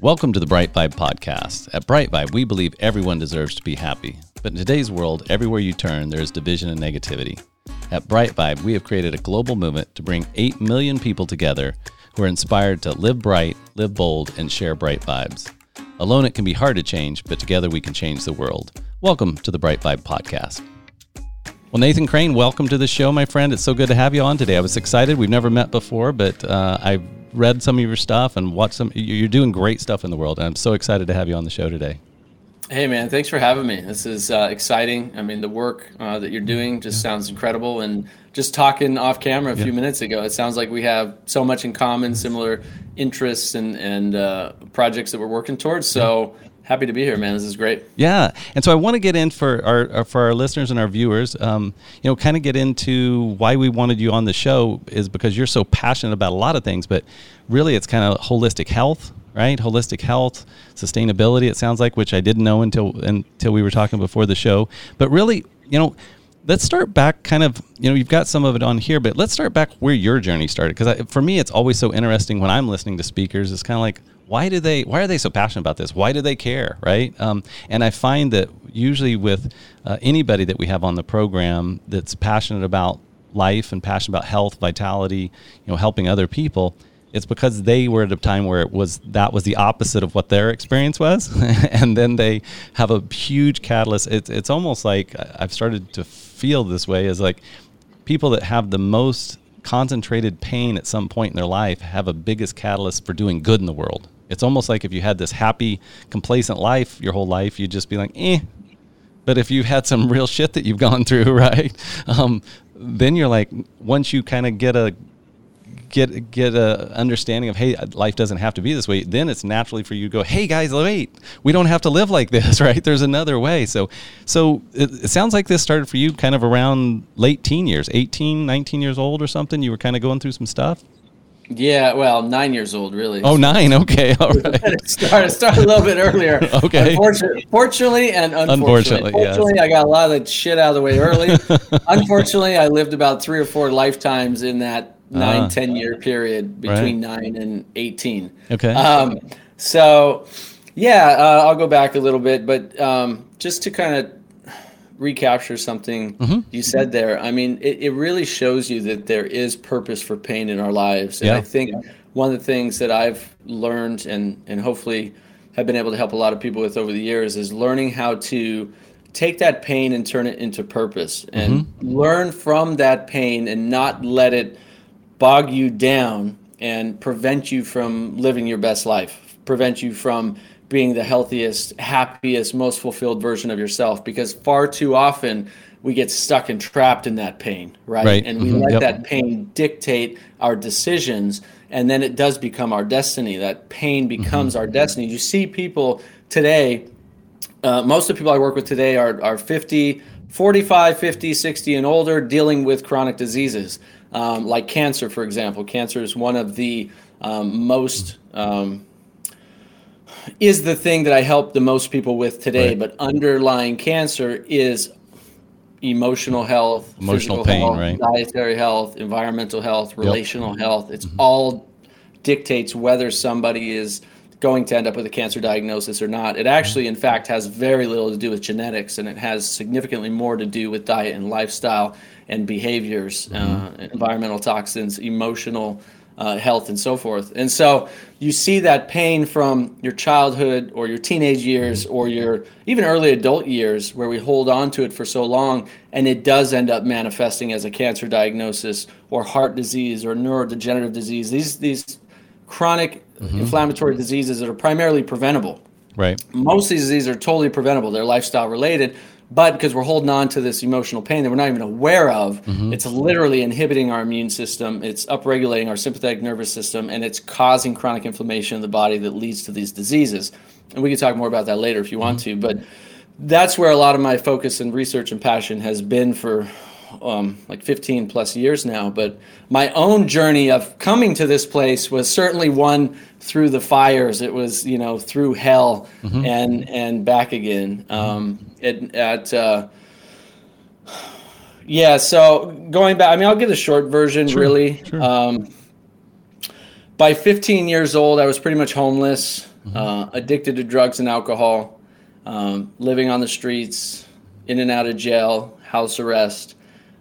Welcome to the Bright Vibe podcast. At Bright Vibe, we believe everyone deserves to be happy. But in today's world, everywhere you turn, there is division and negativity. At Bright Vibe, we have created a global movement to bring 8 million people together who are inspired to live bright, live bold, and share bright vibes. Alone, it can be hard to change, but together we can change the world. Welcome to the Bright Vibe podcast. Well, Nathan Crane, welcome to the show, my friend. It's so good to have you on today. I was excited. We've never met before, but uh, I've read some of your stuff and watched some. You're doing great stuff in the world, and I'm so excited to have you on the show today. Hey man, thanks for having me. This is uh, exciting. I mean, the work uh, that you're doing just sounds incredible. And just talking off camera a few minutes ago, it sounds like we have so much in common, similar interests and and uh, projects that we're working towards. So happy to be here, man. This is great. Yeah, and so I want to get in for our, our for our listeners and our viewers. Um, you know, kind of get into why we wanted you on the show is because you're so passionate about a lot of things, but really, it's kind of holistic health, right? Holistic health, sustainability. It sounds like, which I didn't know until until we were talking before the show. But really, you know. Let's start back, kind of. You know, you've got some of it on here, but let's start back where your journey started. Because for me, it's always so interesting when I'm listening to speakers. It's kind of like, why do they why are they so passionate about this? Why do they care right? Um, and i find that usually with uh, anybody that we have on the program that's passionate about life and passionate about health vitality you know helping other people it's because they were at a time where it was that was the opposite of what their experience was. And then they have a huge catalyst. It's, it's almost like i've started to feel this way is like people that have the most concentrated pain at some point in their life have a biggest catalyst for doing good in the world it's almost like if you had this happy, complacent life your whole life, you'd just be like, eh. But if you've had some real shit that you've gone through, right? Um, then you're like, once you kind of get a get get a understanding of hey life doesn't have to be this way then it's naturally for you to go hey guys wait we don't have to live like this right there's another way so so it, it, sounds like this started for you kind of around late teen years 18 19 years old or something you were kind of going through some stuff yeah, well, nine years old, really. Oh, nine. Okay, all right. start start a little bit earlier. okay. Unfortunately, fortunately and unfortunately. Unfortunately, Fortunately, yes. I got a lot of that shit out of the way early. unfortunately, I lived about three or four lifetimes in that nine, uh, ten year period between right. nine and eighteen. Okay. Um, so, yeah, uh, I'll go back a little bit, but um, just to kind of recapture something mm-hmm. you said there. I mean, it, it really shows you that there is purpose for pain in our lives. And yeah. I think yeah. one of the things that I've learned and, and hopefully have been able to help a lot of people with over the years is learning how to take that pain and turn it into purpose and mm-hmm. learn from that pain and not let it bog you down and prevent you from living your best life, prevent you from being the healthiest, happiest, most fulfilled version of yourself because far too often we get stuck and trapped in that pain, right? right. And we mm-hmm. let yep. that pain dictate our decisions and then it does become our destiny. That pain becomes mm-hmm. our destiny. You see people today, uh, most of the people I work with today are, are 50, 45, 50, 60 and older dealing with chronic diseases um, like cancer, for example. Cancer is one of the um, most um, is the thing that I help the most people with today. Right. But underlying cancer is emotional health, emotional pain, health, right? dietary health, environmental health, relational yep. health. It's mm-hmm. all dictates whether somebody is going to end up with a cancer diagnosis or not. It actually, in fact, has very little to do with genetics, and it has significantly more to do with diet and lifestyle and behaviors, mm-hmm. uh, environmental toxins, emotional uh, health and so forth. And so you see that pain from your childhood or your teenage years or your even early adult years where we hold on to it for so long and it does end up manifesting as a cancer diagnosis or heart disease or neurodegenerative disease. These these chronic mm-hmm. inflammatory diseases that are primarily preventable. Right. Most of these diseases are totally preventable. They're lifestyle related, but because we're holding on to this emotional pain that we're not even aware of, mm-hmm. it's literally inhibiting our immune system. It's upregulating our sympathetic nervous system, and it's causing chronic inflammation in the body that leads to these diseases. And we can talk more about that later if you want mm-hmm. to. But that's where a lot of my focus and research and passion has been for um, like 15 plus years now. But my own journey of coming to this place was certainly one through the fires. It was you know through hell mm-hmm. and and back again. Um, at, at uh, yeah. So going back, I mean, I'll give the short version. Sure, really. Sure. Um, by 15 years old, I was pretty much homeless. uh, addicted to drugs and alcohol, um, living on the streets, in and out of jail, house arrest,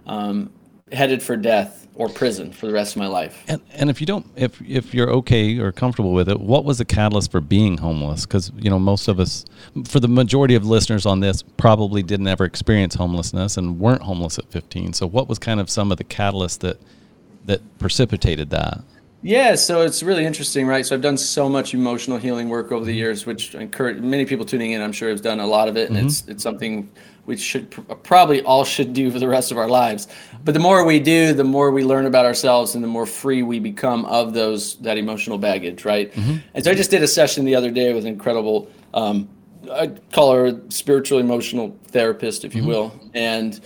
um, headed for death or prison for the rest of my life. And, and if you don't, if if you're okay or comfortable with it, what was the catalyst for being homeless? Because you know most of us, for the majority of listeners on this, probably didn't ever experience homelessness and weren't homeless at 15. So what was kind of some of the catalyst that that precipitated that? Yeah, so it's really interesting, right? So I've done so much emotional healing work over the years, which encourage many people tuning in. I'm sure have done a lot of it, and mm-hmm. it's it's something we should probably all should do for the rest of our lives. But the more we do, the more we learn about ourselves, and the more free we become of those that emotional baggage, right? Mm-hmm. And so I just did a session the other day with an incredible. Um, I call her a spiritual emotional therapist, if you mm-hmm. will, and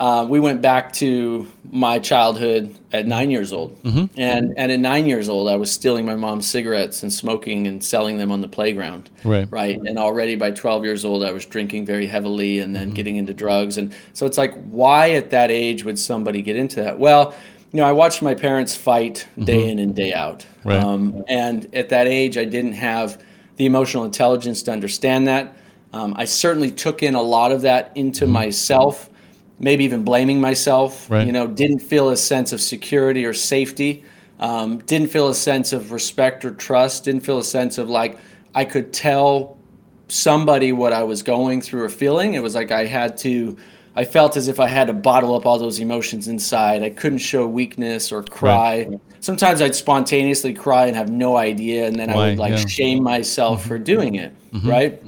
uh, we went back to my childhood at nine years old. Mm-hmm. And, and at nine years old, I was stealing my mom's cigarettes and smoking and selling them on the playground. Right. Right. And already by 12 years old, I was drinking very heavily and then mm-hmm. getting into drugs. And so it's like, why at that age would somebody get into that? Well, you know, I watched my parents fight day mm-hmm. in and day out. Right. Um, and at that age, I didn't have the emotional intelligence to understand that. Um, I certainly took in a lot of that into mm-hmm. myself maybe even blaming myself. Right. You know, didn't feel a sense of security or safety. Um, didn't feel a sense of respect or trust. Didn't feel a sense of like I could tell somebody what I was going through or feeling. It was like I had to. I felt as if I had to bottle up all those emotions inside. I couldn't show weakness or cry. Right. Sometimes I'd spontaneously cry and have no idea, and then Why? I would like yeah. shame myself mm-hmm. for doing it. Mm-hmm. Right.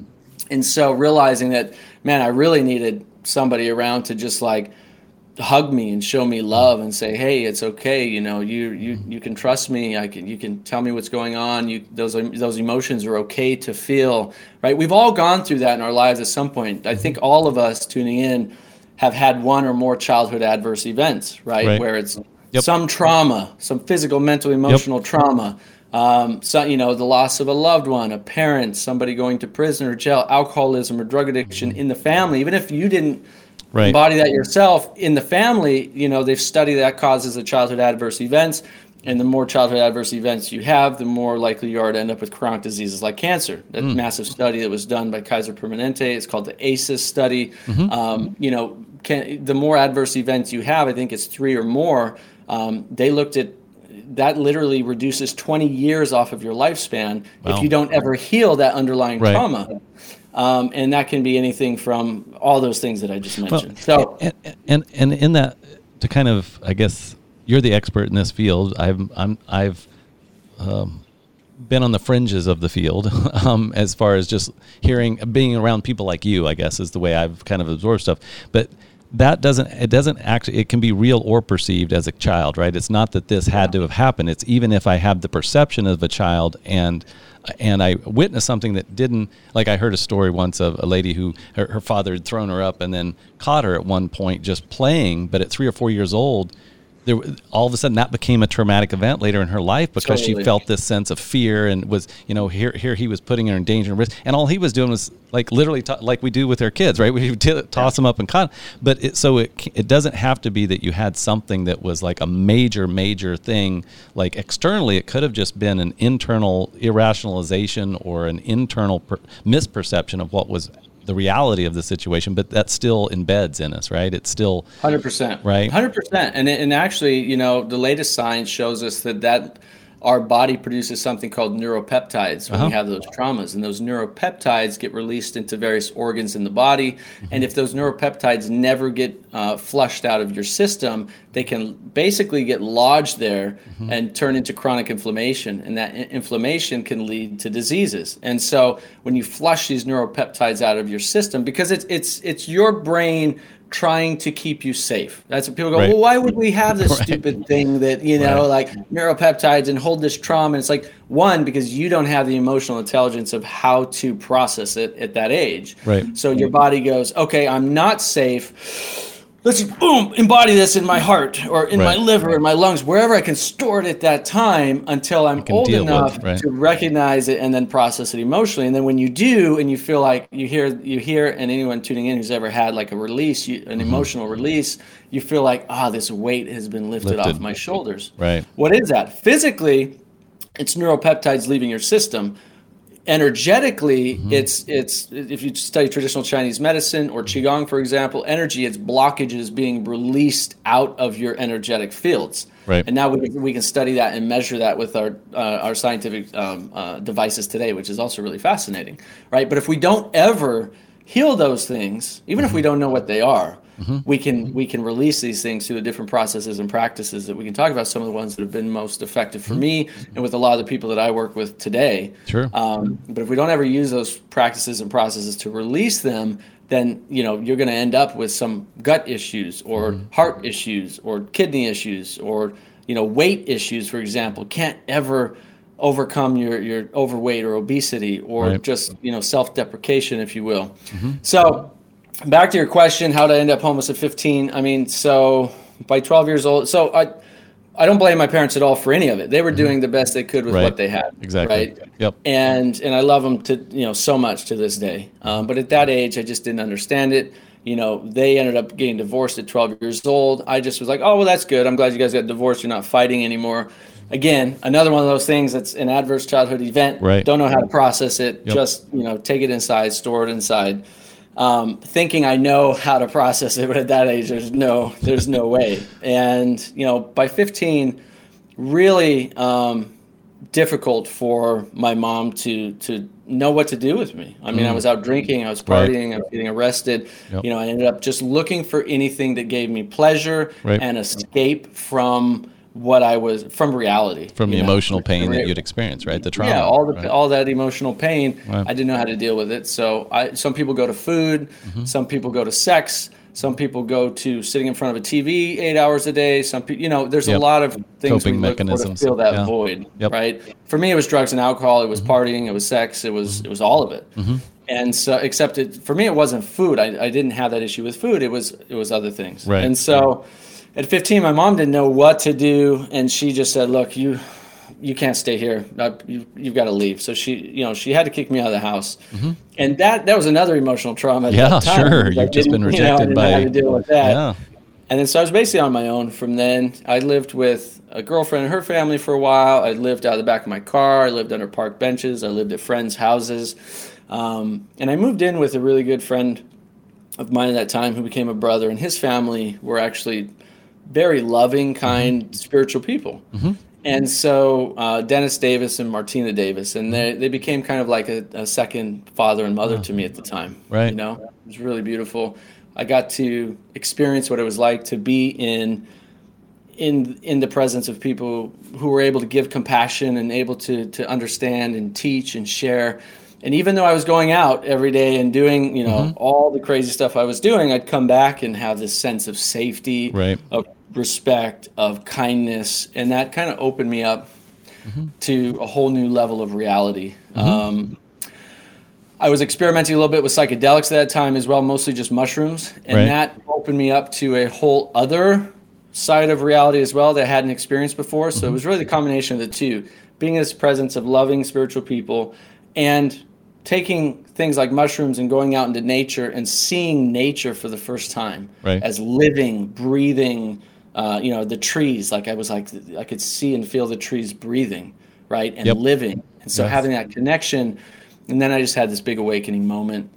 And so realizing that, man, I really needed somebody around to just like hug me and show me love and say hey it's okay you know you you mm-hmm. you can trust me i can you can tell me what's going on you those those emotions are okay to feel right we've all gone through that in our lives at some point i think mm-hmm. all of us tuning in have had one or more childhood adverse events right, right. where it's yep. some trauma some physical mental emotional yep. trauma um, so you know the loss of a loved one, a parent, somebody going to prison or jail, alcoholism or drug addiction in the family. Even if you didn't right. embody that yourself in the family, you know they've studied that causes of childhood adverse events, and the more childhood adverse events you have, the more likely you are to end up with chronic diseases like cancer. That mm. massive study that was done by Kaiser Permanente, it's called the ACEs study. Mm-hmm. Um, you know, can, the more adverse events you have, I think it's three or more. Um, they looked at that literally reduces 20 years off of your lifespan wow. if you don't ever heal that underlying right. trauma. Um, and that can be anything from all those things that I just mentioned. Well, so, and, and, and in that, to kind of, I guess you're the expert in this field. I've, I'm, I've, um, been on the fringes of the field um, as far as just hearing, being around people like you, I guess, is the way I've kind of absorbed stuff. But that doesn't it doesn't actually it can be real or perceived as a child right? It's not that this had to have happened. It's even if i have the perception of a child and and i witnessed something that didn't like i heard a story once of a lady who her, her father had thrown her up and then caught her at one point just playing but at three or four years old there all of a sudden that became a traumatic event later in her life because totally. she felt this sense of fear and was you know here here he was putting her in danger and risk and all he was doing was like literally t- like we do with our kids right we t- toss yeah. them up and cut but it, so it it doesn't have to be that you had something that was like a major major thing like externally it could have just been an internal irrationalization or an internal per- misperception of what was the reality of the situation, but that still embeds in us, right? It's still 100%. Right? 100%. And, and actually, you know, the latest science shows us that that our body produces something called neuropeptides when uh-huh. we have those traumas. And those neuropeptides get released into various organs in the body. Mm-hmm. And if those neuropeptides never get uh, flushed out of your system, they can basically get lodged there mm-hmm. and turn into chronic inflammation. And that inflammation can lead to diseases. And so when you flush these neuropeptides out of your system, because it's, it's, it's your brain trying to keep you safe. That's what people go, right. well, why would we have this right. stupid thing that, you know, right. like neuropeptides and hold this trauma? And it's like, one, because you don't have the emotional intelligence of how to process it at that age. Right. So your body goes, okay, I'm not safe let's boom embody this in my heart or in right. my liver in my lungs wherever i can store it at that time until i'm old enough with, right. to recognize it and then process it emotionally and then when you do and you feel like you hear you hear and anyone tuning in who's ever had like a release you, an mm-hmm. emotional release you feel like ah oh, this weight has been lifted, lifted off my shoulders right what is that physically it's neuropeptides leaving your system energetically mm-hmm. it's it's if you study traditional chinese medicine or qigong for example energy it's blockages being released out of your energetic fields right and now we, we can study that and measure that with our uh, our scientific um, uh, devices today which is also really fascinating right but if we don't ever heal those things even mm-hmm. if we mm-hmm. don't know what they are mm-hmm. we can we can release these things through the different processes and practices that we can talk about some of the ones that have been most effective for mm-hmm. me and with a lot of the people that I work with today. Sure. Um, but if we don't ever use those practices and processes to release them, then you know you're going to end up with some gut issues or mm-hmm. heart issues or kidney issues or you know weight issues, for example. Can't ever overcome your your overweight or obesity or right. just you know self-deprecation if you will mm-hmm. so back to your question, how did I end up homeless at 15? I mean, so by 12 years old, so I, I don't blame my parents at all for any of it. They were doing the best they could with right. what they had. Exactly. Right. Yep. And and I love them to you know so much to this day. Um, but at that age, I just didn't understand it. You know, they ended up getting divorced at 12 years old. I just was like, oh well, that's good. I'm glad you guys got divorced. You're not fighting anymore. Again, another one of those things that's an adverse childhood event. Right. Don't know how to process it. Yep. Just you know, take it inside, store it inside um, thinking I know how to process it, but at that age, there's no, there's no way. And you know, by 15, really um, difficult for my mom to to know what to do with me. I mean, mm. I was out drinking, I was partying, right. I was getting arrested. Yep. You know, I ended up just looking for anything that gave me pleasure right. and escape from what I was from reality, from the know? emotional pain that you'd experience, right? The trauma, yeah, all the right? all that emotional pain. Right. I didn't know how to deal with it. So, I some people go to food, mm-hmm. some people go to sex, some people go to sitting in front of a TV eight hours a day. Some people, you know, there's yep. a lot of things Coping we look mechanisms. to fill that yeah. void, yep. right? For me, it was drugs and alcohol. It was mm-hmm. partying. It was sex. It was mm-hmm. it was all of it. Mm-hmm. And so, except it, for me, it wasn't food. I, I didn't have that issue with food. It was it was other things. Right. And so at 15, my mom didn't know what to do, and she just said, "Look, you." You can't stay here. Uh, you, have got to leave. So she, you know, she had to kick me out of the house, mm-hmm. and that that was another emotional trauma. yeah, sure. You've just been rejected you know, by. How to deal with that. Yeah. And then so I was basically on my own from then. I lived with a girlfriend and her family for a while. I lived out of the back of my car. I lived under park benches. I lived at friends' houses. Um, and I moved in with a really good friend of mine at that time who became a brother. And his family were actually very loving, kind, mm-hmm. spiritual people. Mm-hmm. And so uh, Dennis Davis and Martina Davis, and they, they became kind of like a, a second father and mother to me at the time. Right. You know, it was really beautiful. I got to experience what it was like to be in in in the presence of people who were able to give compassion and able to to understand and teach and share. And even though I was going out every day and doing, you know, mm-hmm. all the crazy stuff I was doing, I'd come back and have this sense of safety, right. of respect, of kindness, and that kind of opened me up mm-hmm. to a whole new level of reality. Mm-hmm. Um, I was experimenting a little bit with psychedelics at that time as well, mostly just mushrooms, and right. that opened me up to a whole other side of reality as well that I hadn't experienced before. So mm-hmm. it was really the combination of the two: being in this presence of loving spiritual people and taking things like mushrooms and going out into nature and seeing nature for the first time right. as living, breathing, uh, you know, the trees. Like I was like, I could see and feel the trees breathing, right, and yep. living. And so yes. having that connection, and then I just had this big awakening moment.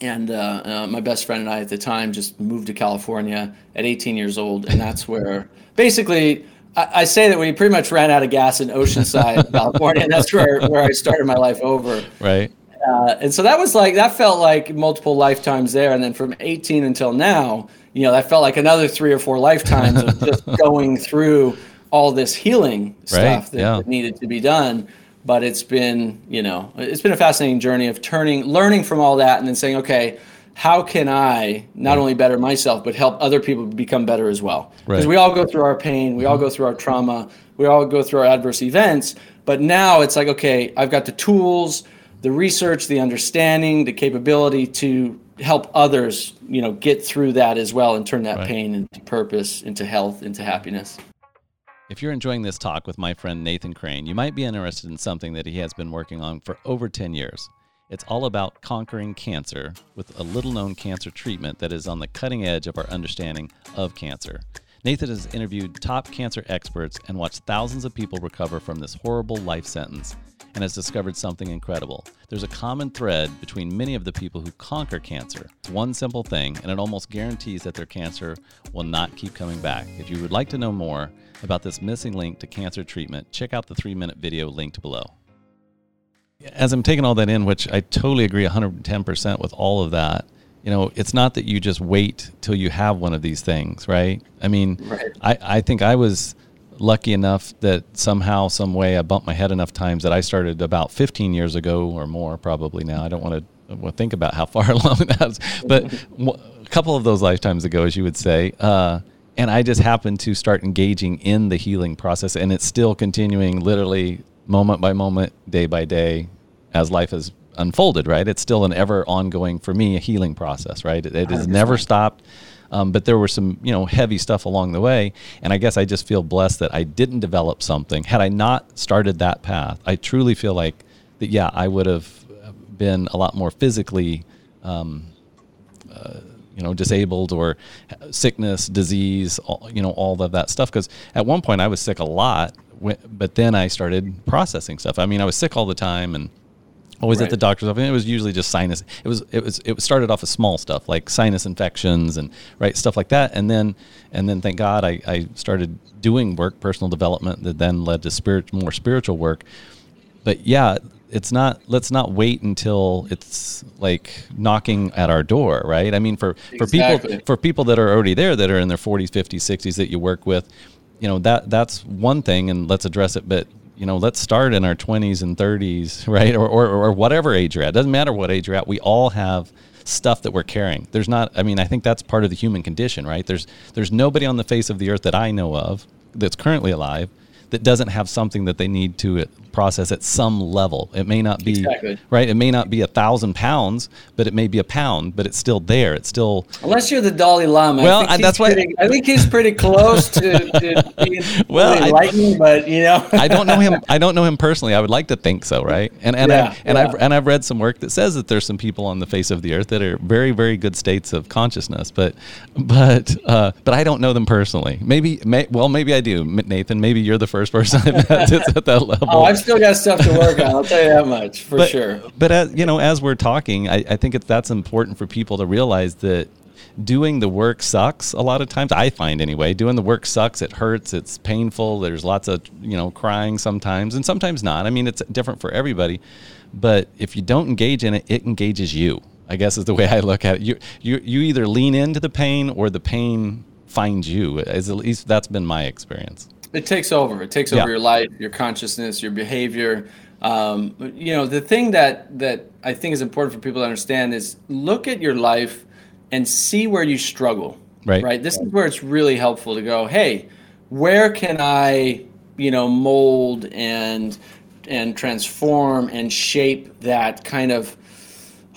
And uh, uh, my best friend and I at the time just moved to California at 18 years old, and that's where basically I, I say that we pretty much ran out of gas in Oceanside, California, and that's where where I started my life over. Right. Uh, and so that was like that felt like multiple lifetimes there, and then from 18 until now, you know, that felt like another three or four lifetimes of just going through all this healing stuff right, that, yeah. that needed to be done. But it's been, you know, it's been a fascinating journey of turning, learning from all that, and then saying, okay, how can I not only better myself but help other people become better as well? Because right. we all go through our pain, we all go through our trauma, we all go through our adverse events. But now it's like, okay, I've got the tools, the research, the understanding, the capability to help others, you know, get through that as well and turn that right. pain into purpose, into health, into happiness. If you're enjoying this talk with my friend Nathan Crane, you might be interested in something that he has been working on for over 10 years. It's all about conquering cancer with a little known cancer treatment that is on the cutting edge of our understanding of cancer. Nathan has interviewed top cancer experts and watched thousands of people recover from this horrible life sentence. And has discovered something incredible. There's a common thread between many of the people who conquer cancer. It's one simple thing, and it almost guarantees that their cancer will not keep coming back. If you would like to know more about this missing link to cancer treatment, check out the three minute video linked below. As I'm taking all that in, which I totally agree 110% with all of that, you know, it's not that you just wait till you have one of these things, right? I mean, right. I, I think I was lucky enough that somehow, some way, I bumped my head enough times that I started about 15 years ago or more, probably now. I don't want to think about how far along that is, but a couple of those lifetimes ago, as you would say. Uh, and I just happened to start engaging in the healing process, and it's still continuing literally moment by moment, day by day, as life has unfolded, right? It's still an ever ongoing, for me, a healing process, right? It, it has never stopped. Um, but there were some, you know, heavy stuff along the way. And I guess I just feel blessed that I didn't develop something. Had I not started that path, I truly feel like that, yeah, I would have been a lot more physically, um, uh, you know, disabled or sickness, disease, all, you know, all of that stuff. Because at one point I was sick a lot, but then I started processing stuff. I mean, I was sick all the time and always right. at the doctor's office. It was usually just sinus. It was it was it started off as small stuff like sinus infections and right stuff like that, and then and then thank God I, I started doing work, personal development that then led to spirit more spiritual work. But yeah, it's not. Let's not wait until it's like knocking at our door, right? I mean, for for people for people that are already there, that are in their 40s, 50s, 60s that you work with, you know that that's one thing, and let's address it. But you know, let's start in our 20s and 30s, right? Or, or, or whatever age you're at. It doesn't matter what age you're at. We all have stuff that we're carrying. There's not, I mean, I think that's part of the human condition, right? There's, there's nobody on the face of the earth that I know of that's currently alive that doesn't have something that they need to process at some level. It may not be exactly. right. It may not be a thousand pounds, but it may be a pound. But it's still there. It's still unless you're the Dalai Lama. Well, I that's why I think he's pretty close to, to being well really enlightened. But you know, I don't know him. I don't know him personally. I would like to think so, right? And and yeah, I, and yeah. I've and I've read some work that says that there's some people on the face of the earth that are very very good states of consciousness, but but uh, but I don't know them personally. Maybe may, well maybe I do, Nathan. Maybe you're the first person that's at that level. Oh, I've still got stuff to work on. I'll tell you that much for but, sure. But as you know, as we're talking, I, I think it's that's important for people to realize that doing the work sucks a lot of times i find anyway doing the work sucks it hurts it's painful there's lots of you know crying sometimes and sometimes not i mean it's different for everybody but if you don't engage in it it engages you i guess is the way i look at it you you, you either lean into the pain or the pain finds you as at least that's been my experience it takes over. It takes over yeah. your life, your consciousness, your behavior. Um, you know, the thing that that I think is important for people to understand is look at your life and see where you struggle. Right. Right. This is where it's really helpful to go. Hey, where can I, you know, mold and and transform and shape that kind of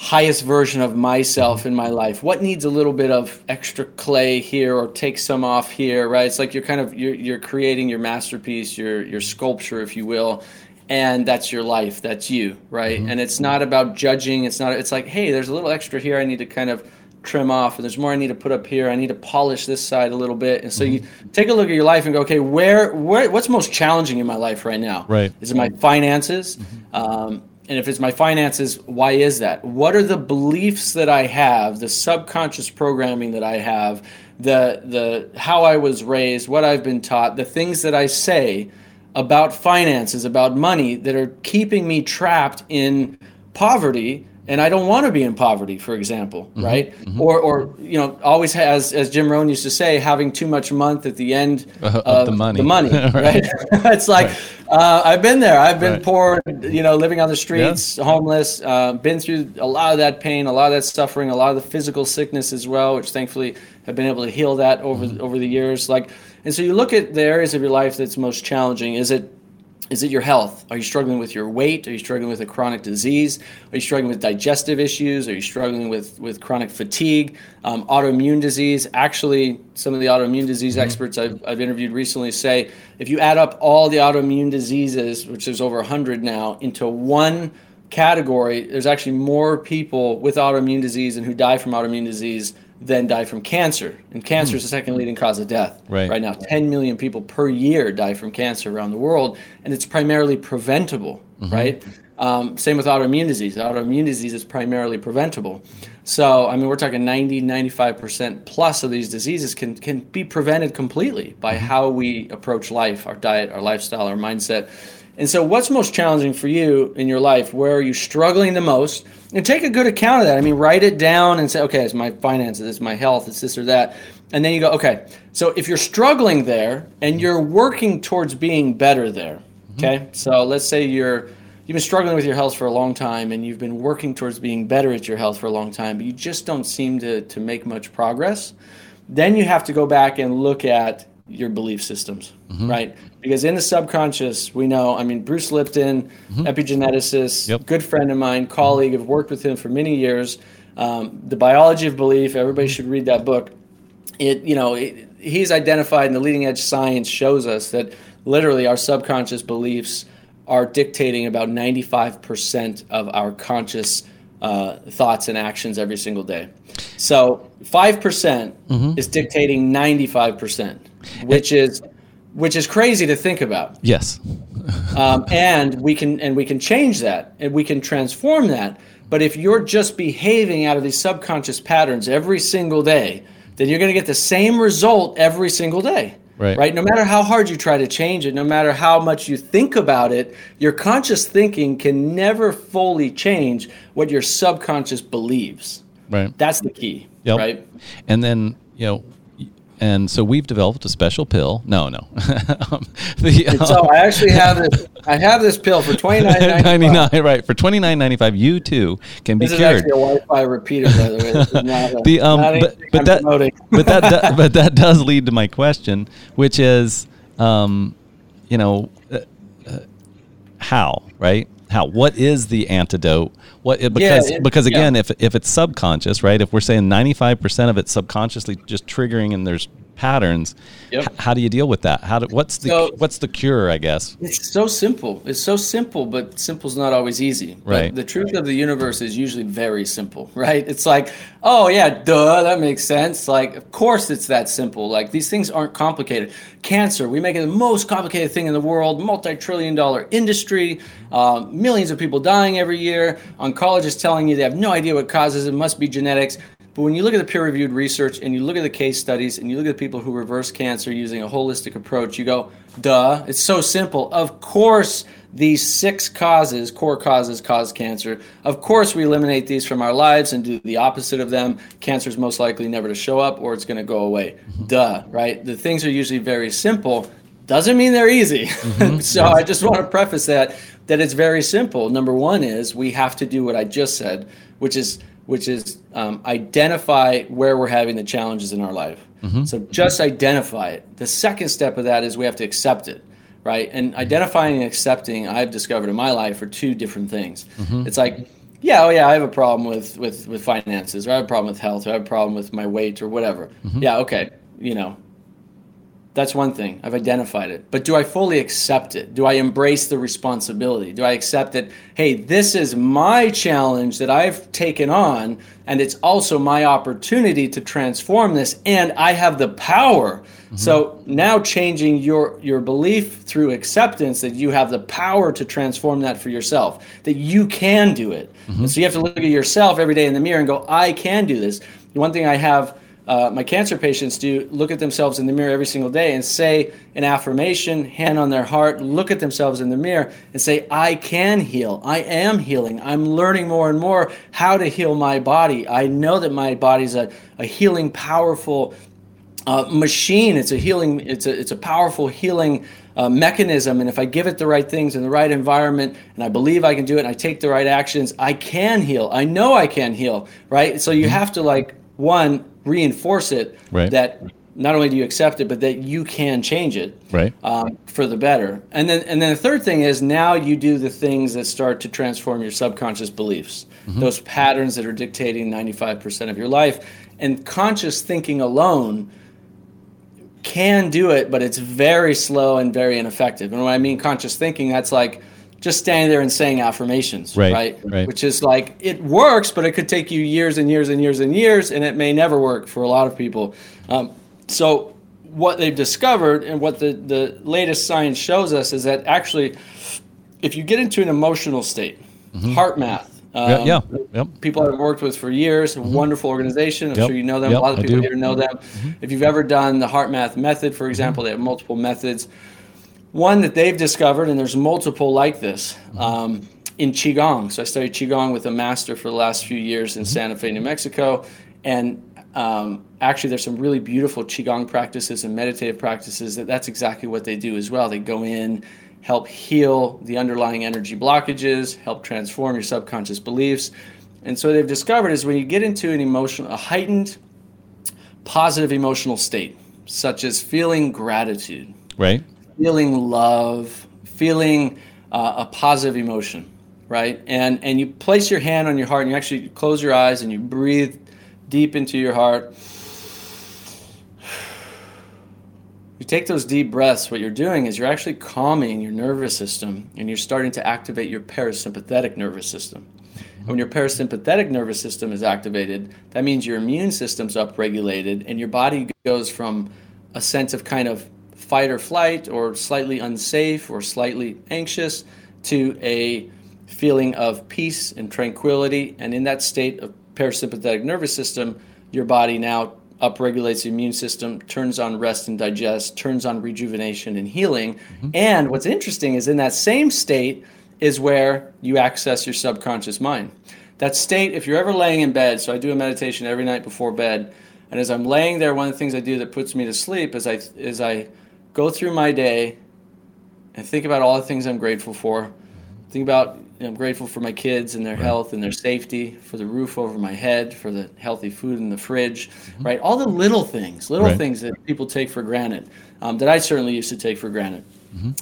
highest version of myself in my life. What needs a little bit of extra clay here or take some off here right? It's like you're kind of you're, you're creating your masterpiece your your sculpture if you will and that's your life that's you right? Mm-hmm. and it's not about judging it's not it's like hey there's a little extra here i need to kind of trim off and there's more i need to put up here i need to polish this side a little bit. And so mm-hmm. you take a look at your life and go okay where where what's most challenging in my life right now? Right. Is it my finances? Mm-hmm. um, and if it's my finances, why is that? What are the beliefs that I have, the subconscious programming that I have, the the how I was raised, what I've been taught, the things that I say about finances, about money that are keeping me trapped in poverty and I don't want to be in poverty, for example, mm-hmm, right? Mm-hmm. Or, or you know, always has, as Jim Rohn used to say, having too much month at the end uh, of, the money, the money right? right? it's like right. uh, I've been there. I've been right. poor, you know, living on the streets, yeah. homeless. Uh, been through a lot of that pain, a lot of that suffering, a lot of the physical sickness as well, which thankfully have been able to heal that over mm-hmm. over the years. Like, and so you look at the areas of your life that's most challenging. Is it is it your health? Are you struggling with your weight? Are you struggling with a chronic disease? Are you struggling with digestive issues? Are you struggling with, with chronic fatigue, um, autoimmune disease? Actually, some of the autoimmune disease mm-hmm. experts I've, I've interviewed recently say if you add up all the autoimmune diseases, which there's over 100 now, into one category, there's actually more people with autoimmune disease and who die from autoimmune disease then die from cancer. And cancer is the hmm. second leading cause of death. Right. Right now, 10 million people per year die from cancer around the world, and it's primarily preventable, mm-hmm. right? Um, same with autoimmune disease. Autoimmune disease is primarily preventable. So, I mean, we're talking 90, 95% plus of these diseases can, can be prevented completely by mm-hmm. how we approach life, our diet, our lifestyle, our mindset. And so, what's most challenging for you in your life? Where are you struggling the most? And take a good account of that. I mean, write it down and say, okay, it's my finances, it's my health, it's this or that. And then you go, okay, so if you're struggling there and you're working towards being better there, mm-hmm. okay, so let's say you're you've been struggling with your health for a long time and you've been working towards being better at your health for a long time, but you just don't seem to, to make much progress, then you have to go back and look at your belief systems, mm-hmm. right? Because in the subconscious, we know, I mean, Bruce Lipton, mm-hmm. epigeneticist, Yep. good friend of mine, mm-hmm. colleague, have worked with him for many years. Um, the Biology of Belief, everybody should read that book. It you know it, he's identified and the leading edge science shows us that literally our subconscious beliefs are dictating about 95% of our conscious uh, thoughts and actions every single day. So 5% is dictating 95% which is which is crazy to think about Yes. um, and we can and we can change that and we can transform that but if you're just behaving out of these subconscious patterns every single day then you're going to get the same result every single day Right. right no matter how hard you try to change it no matter how much you think about it your conscious thinking can never fully change what your subconscious believes Right. that's the key Yep. right And then, you know, and so we've developed a special pill. No, no. um, the, And so I actually have this. I have this pill for twenty nine ninety nine. right for 29.95 you too can be This is cured actually a Wi-Fi repeater, by the way. This is not a, the um not but, anything but that but that but that does lead to my question which is um you know uh, uh, how right how what is the antidote what it, because it- because yeah. again if if it's subconscious right if we're saying 95% of it's subconsciously just triggering and there's patterns Yep. h- how do you deal with that how do what's the So- what's the cure i guess It's so simple. It's so simple, but simple's not always easy. But Right. the truth of the universe is usually very simple, right? It's like, oh yeah, duh, that makes sense. Like, of course it's that simple. Like these things aren't complicated. Cancer, we make it the most complicated thing in the world, multi-trillion dollar industry, um, millions of people dying every year. Oncologists telling you they have no idea what causes it, must be genetics. But when you look at the peer reviewed research and you look at the case studies and you look at the people who reverse cancer using a holistic approach, you go, duh, it's so simple. Of course, these six causes, core causes, cause cancer. Of course, we eliminate these from our lives and do the opposite of them. Cancer is most likely never to show up or it's going to go away. Mm-hmm. Duh, right? The things are usually very simple. Doesn't mean they're easy. Mm-hmm. so I just want to preface that that it's very simple. Number one is we have to do what I just said, which is which is um, identify where we're having the challenges in our life. Mm-hmm. So just identify it. The second step of that is we have to accept it, right? And mm-hmm. identifying and accepting, I've discovered in my life, are two different things. Mm-hmm. It's like, yeah, oh yeah, I have a problem with with with finances, or I have a problem with health, or I have a problem with my weight, or whatever. Yeah, okay, you know, that's one thing. I've identified it. But do I fully accept it? Do I embrace the responsibility? Do I accept that, hey, this is my challenge that I've taken on, and it's also my opportunity to transform this, and I have the power. Mm-hmm. So now changing your, your belief through acceptance that you have the power to transform that for yourself, that you can do it. And so you have to look at yourself every day in the mirror and go, I can do this. One thing I have uh, my cancer patients do look at themselves in the mirror every single day and say an affirmation, hand on their heart, look at themselves in the mirror and say, I can heal. I am healing. I'm learning more and more how to heal my body. I know that my body's a, a healing, powerful uh, machine. It's a healing. It's a it's a powerful healing uh, mechanism. And if I give it the right things in the right environment, and I believe I can do it, and I take the right actions, I can heal. I know I can heal. Right. So you have to like one reinforce it Right. that not only do you accept it, but that you can change it right um, for the better. And then, and then the third thing is now you do the things that start to transform your subconscious beliefs, those patterns that are dictating 95% of your life. And conscious thinking alone can do it, but it's very slow and very ineffective. And when I mean conscious thinking, that's like just standing there and saying affirmations, Right, right? right. Which is like it works, but it could take you years and years and years and years, and it may never work for a lot of people. Um, so, what they've discovered and what the the latest science shows us is that actually, if you get into an emotional state, HeartMath. Mm-hmm. Yeah, um, yeah, yep. people I've worked with for years, a wonderful organization. I'm Yep. sure you know them. Yep, a lot of people. Mm-hmm. here know them. If you've ever done the HeartMath method, for example, they have multiple methods. One that they've discovered, and there's multiple like this, Mm-hmm. um, in Qigong. So I studied Qigong with a master for the last few years Mm-hmm. in Santa Fe, New Mexico. And um, actually, there's some really beautiful Qigong practices and meditative practices that that's exactly what they do as well. They go in, help heal the underlying energy blockages, help transform your subconscious beliefs. And so they've discovered is when you get into an emotional, a heightened, positive emotional state, such as feeling gratitude, Right. Feeling love, feeling uh, a positive emotion, right? And and you place your hand on your heart and you actually close your eyes and you breathe deep into your heart. You take those deep breaths. What you're doing is you're actually calming your nervous system and you're starting to activate your parasympathetic nervous system. When your parasympathetic nervous system is activated, that means your immune system's upregulated and your body goes from a sense of kind of fight or flight or slightly unsafe or slightly anxious to a feeling of peace and tranquility. And in that state of parasympathetic nervous system, your body now upregulates the immune system, turns on rest and digest, turns on rejuvenation and healing. Mm-hmm. And what's interesting is in that same state is where you access your subconscious mind. That state, if you're ever laying in bed, so I do a meditation every night before bed, and as I'm laying there, one of the things I do that puts me to sleep is I is I go through my day and think about all the things I'm grateful for. Think about you know, I'm grateful for my kids and their health and their safety, for the roof over my head, for the healthy food in the fridge, right? All the little things, little Right. things that people take for granted, um, that I certainly used to take for granted.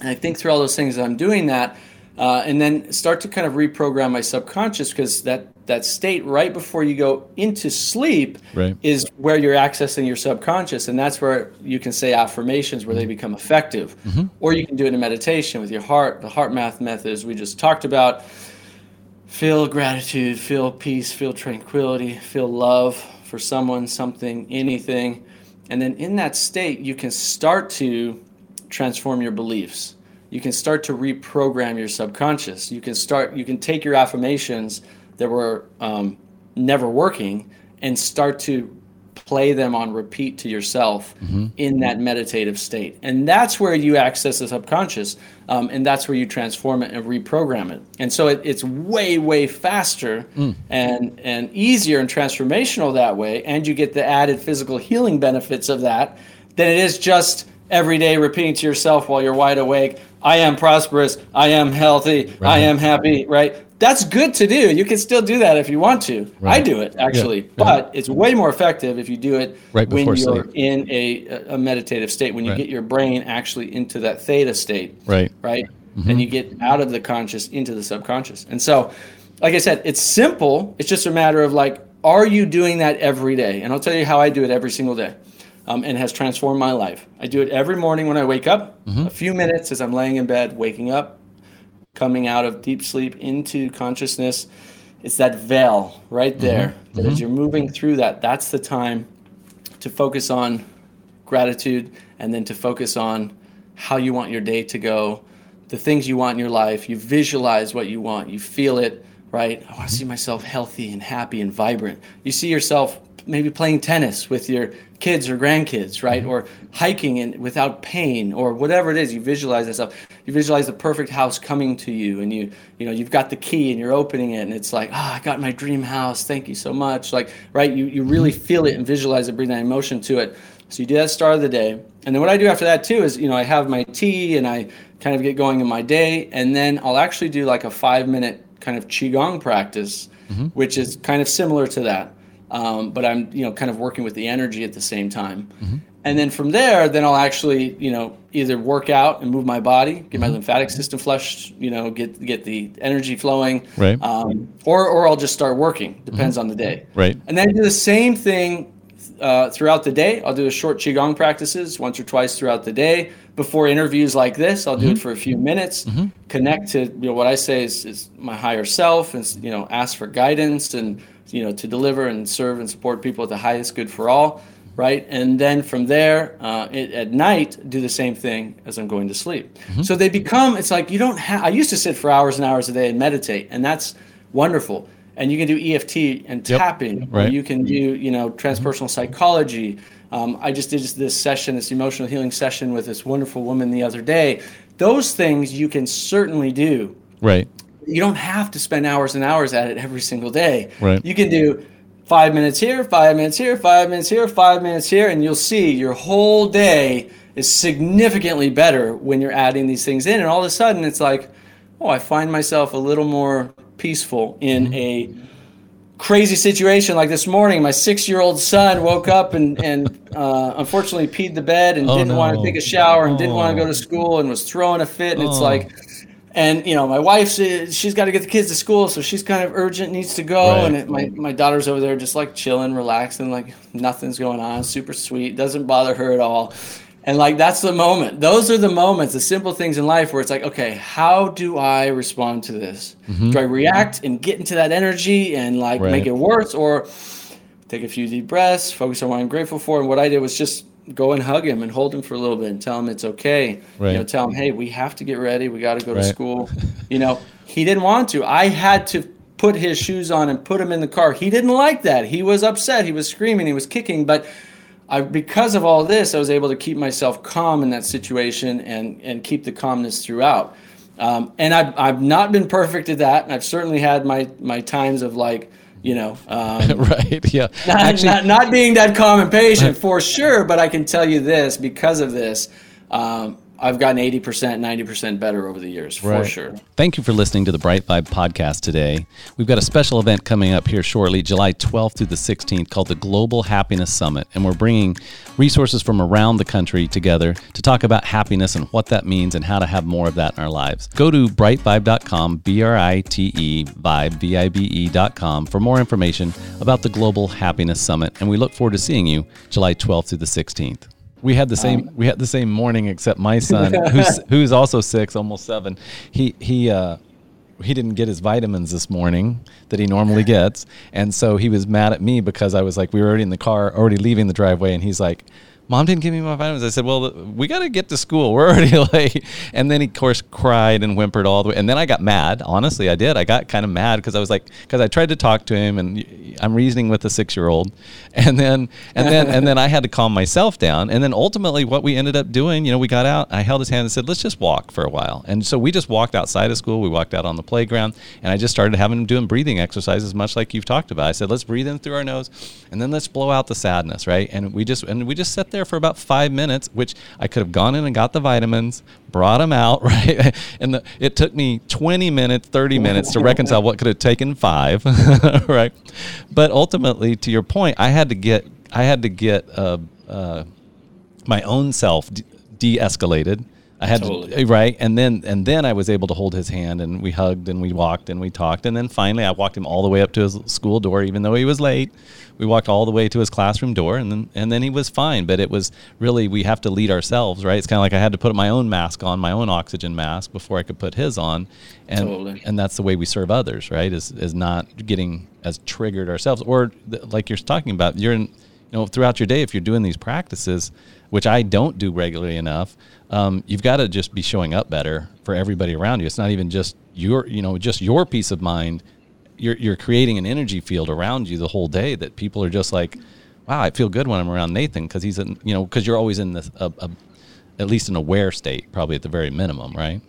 And I think through all those things, that I'm doing that, uh, and then start to kind of reprogram my subconscious because that that state right before you go into sleep Right. is where you're accessing your subconscious, and that's where you can say affirmations where they become effective, or you can do it in meditation with your heart. The HeartMath methods we just talked about, feel gratitude, feel peace, feel tranquility, feel love for someone, something, anything. And then in that state, you can start to transform your beliefs. You can start to reprogram your subconscious. You can start, you can take your affirmations that were um, never working and start to play them on repeat to yourself in that meditative state. And that's where you access the subconscious. Um, and that's where you transform it and reprogram it. And so it, it's way, way faster and, and easier and transformational that way. And you get the added physical healing benefits of that than it is just every day repeating to yourself while you're wide awake I am prosperous, I am healthy, I am happy, right? That's good to do. You can still do that if you want to. I do it actually, Yeah. but it's way more effective if you do it Right when you're sleep. in a, a meditative state, when you Right. get your brain actually into that theta state Right. right? Mm-hmm. And you get out of the conscious into the subconscious. And so, like I said, it's simple. It's just a matter of like, are you doing that every day? And I'll tell you how I do it every single day. Um, and has transformed my life. I do it every morning when I wake up, mm-hmm. a few minutes as I'm laying in bed, waking up, coming out of deep sleep into consciousness. It's that veil right mm-hmm. there. That as mm-hmm. you're moving through that, that's the time to focus on gratitude and then to focus on how you want your day to go, the things you want in your life. You visualize what you want, you feel it, right? Oh, I want to see myself healthy and happy and vibrant. You see yourself maybe playing tennis with your kids or grandkids, right? Mm-hmm. Or hiking and without pain or whatever it is. You visualize that stuff. You visualize the perfect house coming to you and you, you know, you've got the key and you're opening it and it's like, oh, I got my dream house. Thank you so much. Like, right? You, you really mm-hmm. feel it and visualize it, bring that emotion to it. So you do that start of the day. And then what I do after that too is, you know, I have my tea and I kind of get going in my day. And then I'll actually do like a five minute kind of Qigong practice, mm-hmm. which is kind of similar to that. Um, but I'm, you know, kind of working with the energy at the same time. And then from there, then I'll actually, you know, either work out and move my body, get my lymphatic system flushed, you know, get get the energy flowing, Right. um, or or I'll just start working. Depends on the day. Right. And then I do the same thing uh, throughout the day. I'll do a short qigong practices once or twice throughout the day. before interviews like this. I'll do mm-hmm. it for a few minutes, mm-hmm. connect to you know what I say is, is my higher self, and you know ask for guidance and you know to deliver and serve and support people at the highest good for all right? And then from there, uh, it, at night, do the same thing as I'm going to sleep. Mm-hmm. So they become, it's like you don't have, I used to sit for hours and hours a day and meditate, and that's wonderful. And you can do EFT and tapping, yep. right. you can do, you know, transpersonal psychology. Um, I just did this session, this emotional healing session with this wonderful woman the other day. Those things you can certainly do. Right. You don't have to spend hours and hours at it every single day. Right. You can do five minutes here, five minutes here, five minutes here, five minutes here, and you'll see your whole day is significantly better when you're adding these things in. And all of a sudden, it's like, oh, I find myself a little more peaceful in mm-hmm. a crazy situation like this morning. My six year old son woke up and, and uh, unfortunately peed the bed and oh, didn't no. want to take a shower and oh. didn't want to go to school and was throwing a fit. And oh. it's like, and you know my wife she's got to get the kids to school so she's kind of urgent needs to go right. and it, my, my daughter's over there just like chilling relaxing like nothing's going on super sweet doesn't bother her at all and like that's the moment those are the moments the simple things in life where it's like okay how do i respond to this mm-hmm. do i react and get into that energy and like right. make it worse or take a few deep breaths focus on what i'm grateful for and what i did was just go and hug him and hold him for a little bit and tell him it's okay. Right. You know, tell him, hey, we have to get ready. We got to go right. to school. you know, he didn't want to. I had to put his shoes on and put him in the car. He didn't like that. He was upset. He was screaming. He was kicking. But I, because of all this, I was able to keep myself calm in that situation and and keep the calmness throughout. Um, and I've I've not been perfect at that. And I've certainly had my my times of like you know um, right yeah. not, Actually, not, not, being that calm and patient for sure but i can tell you this because of this um, I've gotten 80%, 90% better over the years, for right. sure. Thank you for listening to the Brite Vibe podcast today. We've got a special event coming up here shortly, July 12th through the 16th, called the Global Happiness Summit. And we're bringing resources from around the country together to talk about happiness and what that means and how to have more of that in our lives. Go to britevibe.com, B R I T E, vibe, V I B E.com, for more information about the Global Happiness Summit. And we look forward to seeing you July 12th through the 16th. We had the same um, we had the same morning except my son who's who's also 6 almost 7 he he uh he didn't get his vitamins this morning that he normally gets. And so he was mad at me because I was like we were already in the car already leaving the driveway. And he's like mom didn't give me my vitamins. I said, well, we got to get to school. We're already late. And then he, of course, cried and whimpered all the way. And then I got mad. Honestly, I did. I got kind of mad because I was like, because I tried to talk to him and I'm reasoning with a six year old. And then, and then, and then I had to calm myself down. And then ultimately what we ended up doing, you know, we got out, I held his hand and said, let's just walk for a while. And so we just walked outside of school. We walked out on the playground and I just started having him doing breathing exercises, much like you've talked about. I said, let's breathe in through our nose and then let's blow out the sadness. Right. And we just, and we just sat there for about five minutes which I could have gone in and got the vitamins, brought them out, right? And the, it took me 20 minutes, 30 minutes to reconcile what could have taken five, right? But ultimately, to your point, I had to get, I had to get uh, uh, my own self de escalated I had totally. to, right, and then and then I was able to hold his hand, and we hugged, and we walked, and we talked, and then finally I walked him all the way up to his school door, even though he was late. We walked all the way to his classroom door, and then and then he was fine. But it was really we have to lead ourselves, right? It's kind of like I had to put my own mask on, my own oxygen mask, before I could put his on, and totally. and that's the way we serve others, right? Is is not getting as triggered ourselves, or th- like you're talking about, you're in, you know, throughout your day if you're doing these practices, which I don't do regularly enough um, you've got to just be showing up better for everybody around you. It's not even just your, you know, just your peace of mind. You're, you're creating an energy field around you the whole day that people are just like, wow, I feel good when I'm around Nathan because he's, in, you know, because you're always in this, a, a, at least an aware state, probably at the very minimum, right?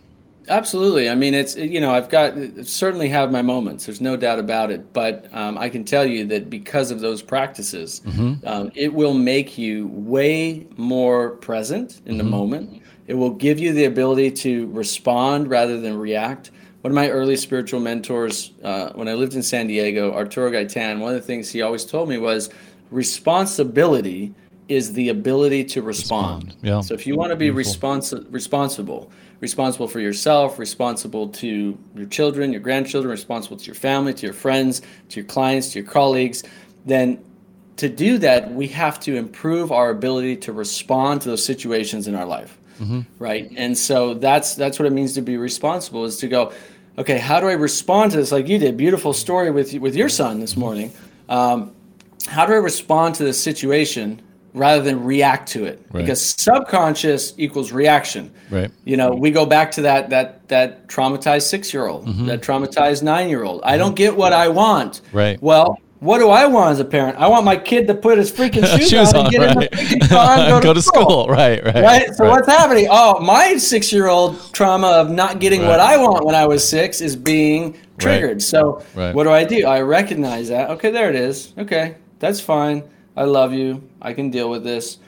Absolutely. I mean, it's you know, I've got certainly have my moments. There's no doubt about it. But um, I can tell you that because of those practices, mm-hmm. um, it will make you way more present in mm-hmm. the moment. It will give you the ability to respond rather than react. One of my early spiritual mentors, uh, when I lived in San Diego, Arturo Gaitan, one of the things he always told me was responsibility is the ability to respond. respond. Yeah. So if you want to be responsi- responsible, responsible for yourself, responsible to your children, your grandchildren, responsible to your family, to your friends, to your clients, to your colleagues, then to do that, we have to improve our ability to respond to those situations in our life. Mm-hmm. right? And so that's that's what it means to be responsible is to go, okay, how do I respond to this? Like you did, beautiful story with with your son this morning. Um, how do I respond to this situation rather than react to it? Right. Because subconscious equals reaction. Right. You know, we go back to that that that traumatized six year old, mm-hmm. that traumatized nine year old. I don't get what I want. Right. Well, what do I want as a parent? I want my kid to put his freaking shoes, shoes on, and get right. in the freaking car and go, go to, school. school. Right, right. Right. So right. what's happening? Oh, my six-year-old trauma of not getting right. what I want when I was six is being triggered. So what do I do? I recognize that. Okay, there it is. Okay, that's fine. I love you. I can deal with this.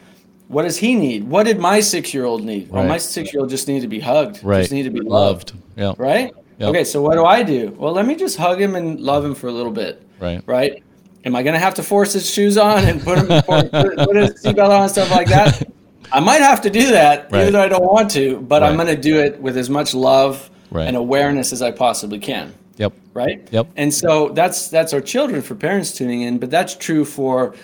What does he need? What did my six-year-old need? Well, my six-year-old just need to be hugged. Right. Just need to be loved. loved. Yeah. Right. Yep. Okay. So what do I do? Well, let me just hug him and love him for a little bit. Right. Right am I going to have to force his shoes on and put him put, put his seatbelt on and stuff like that? I might have to do that, right. even though I don't want to. But right. I'm going to do it with as much love right. and awareness as I possibly can. Yep. Right. Yep. And so that's that's our children for parents tuning in, but that's true for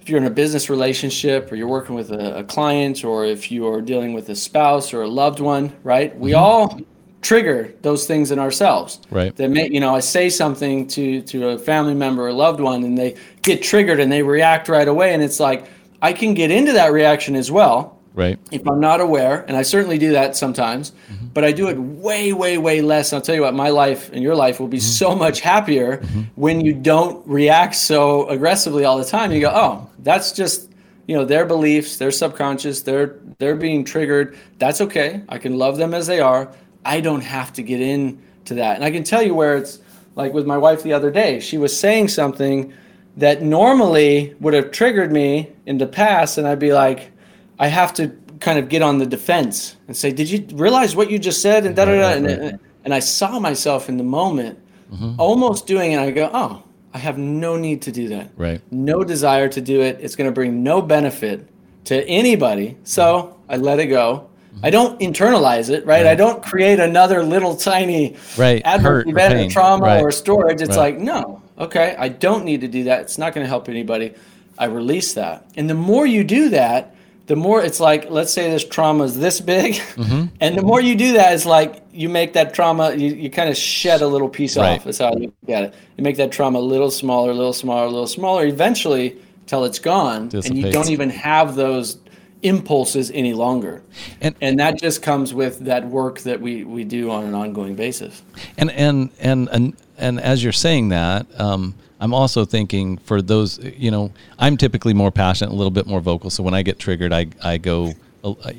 if you're in a business relationship or you're working with a, a client or if you are dealing with a spouse or a loved one. Right. We mm-hmm. all trigger those things in ourselves. Right. That may, you know, I say something to to a family member or loved one, and they get triggered and they react right away, and it's like I can get into that reaction as well. Right. If I'm not aware, and I certainly do that sometimes, mm-hmm. but I do it way, way, way less. I'll tell you what, my life and your life will be mm-hmm. so much happier mm-hmm. when you don't react so aggressively all the time. You go, oh, that's just you know their beliefs, their subconscious, they're they're being triggered. That's okay. I can love them as they are I don't have to get into that. And I can tell you where it's like with my wife the other day, she was saying something that normally would have triggered me in the past, and I'd be like, I have to kind of get on the defense and say, Did you realize what you just said? And da da da. And, and I saw myself in the moment mm-hmm. almost doing it. And I go, Oh, I have no need to do that. Right. No desire to do it. It's going to bring no benefit to anybody. So I let it go. I don't internalize it, right? right? I don't create another little tiny right. adverse event or trauma right. or storage. It's right. like, no, okay, I don't need to do that. It's not going to help anybody. I release that. And the more you do that, the more it's like, let's say this trauma is this big. Mm-hmm. And the more you do that, it's like you make that trauma, you, you kind of shed a little piece off. That's how I look at it. You make that trauma a little smaller, a little smaller, a little smaller, eventually till it's gone. Dissipates. And you don't even have those impulses any longer. And, and that just comes with that work that we, we do on an ongoing basis. And, and, and, and, and as you're saying that, um, I'm also thinking for those, you know, I'm typically more passionate, a little bit more vocal. So when I get triggered, I, I go,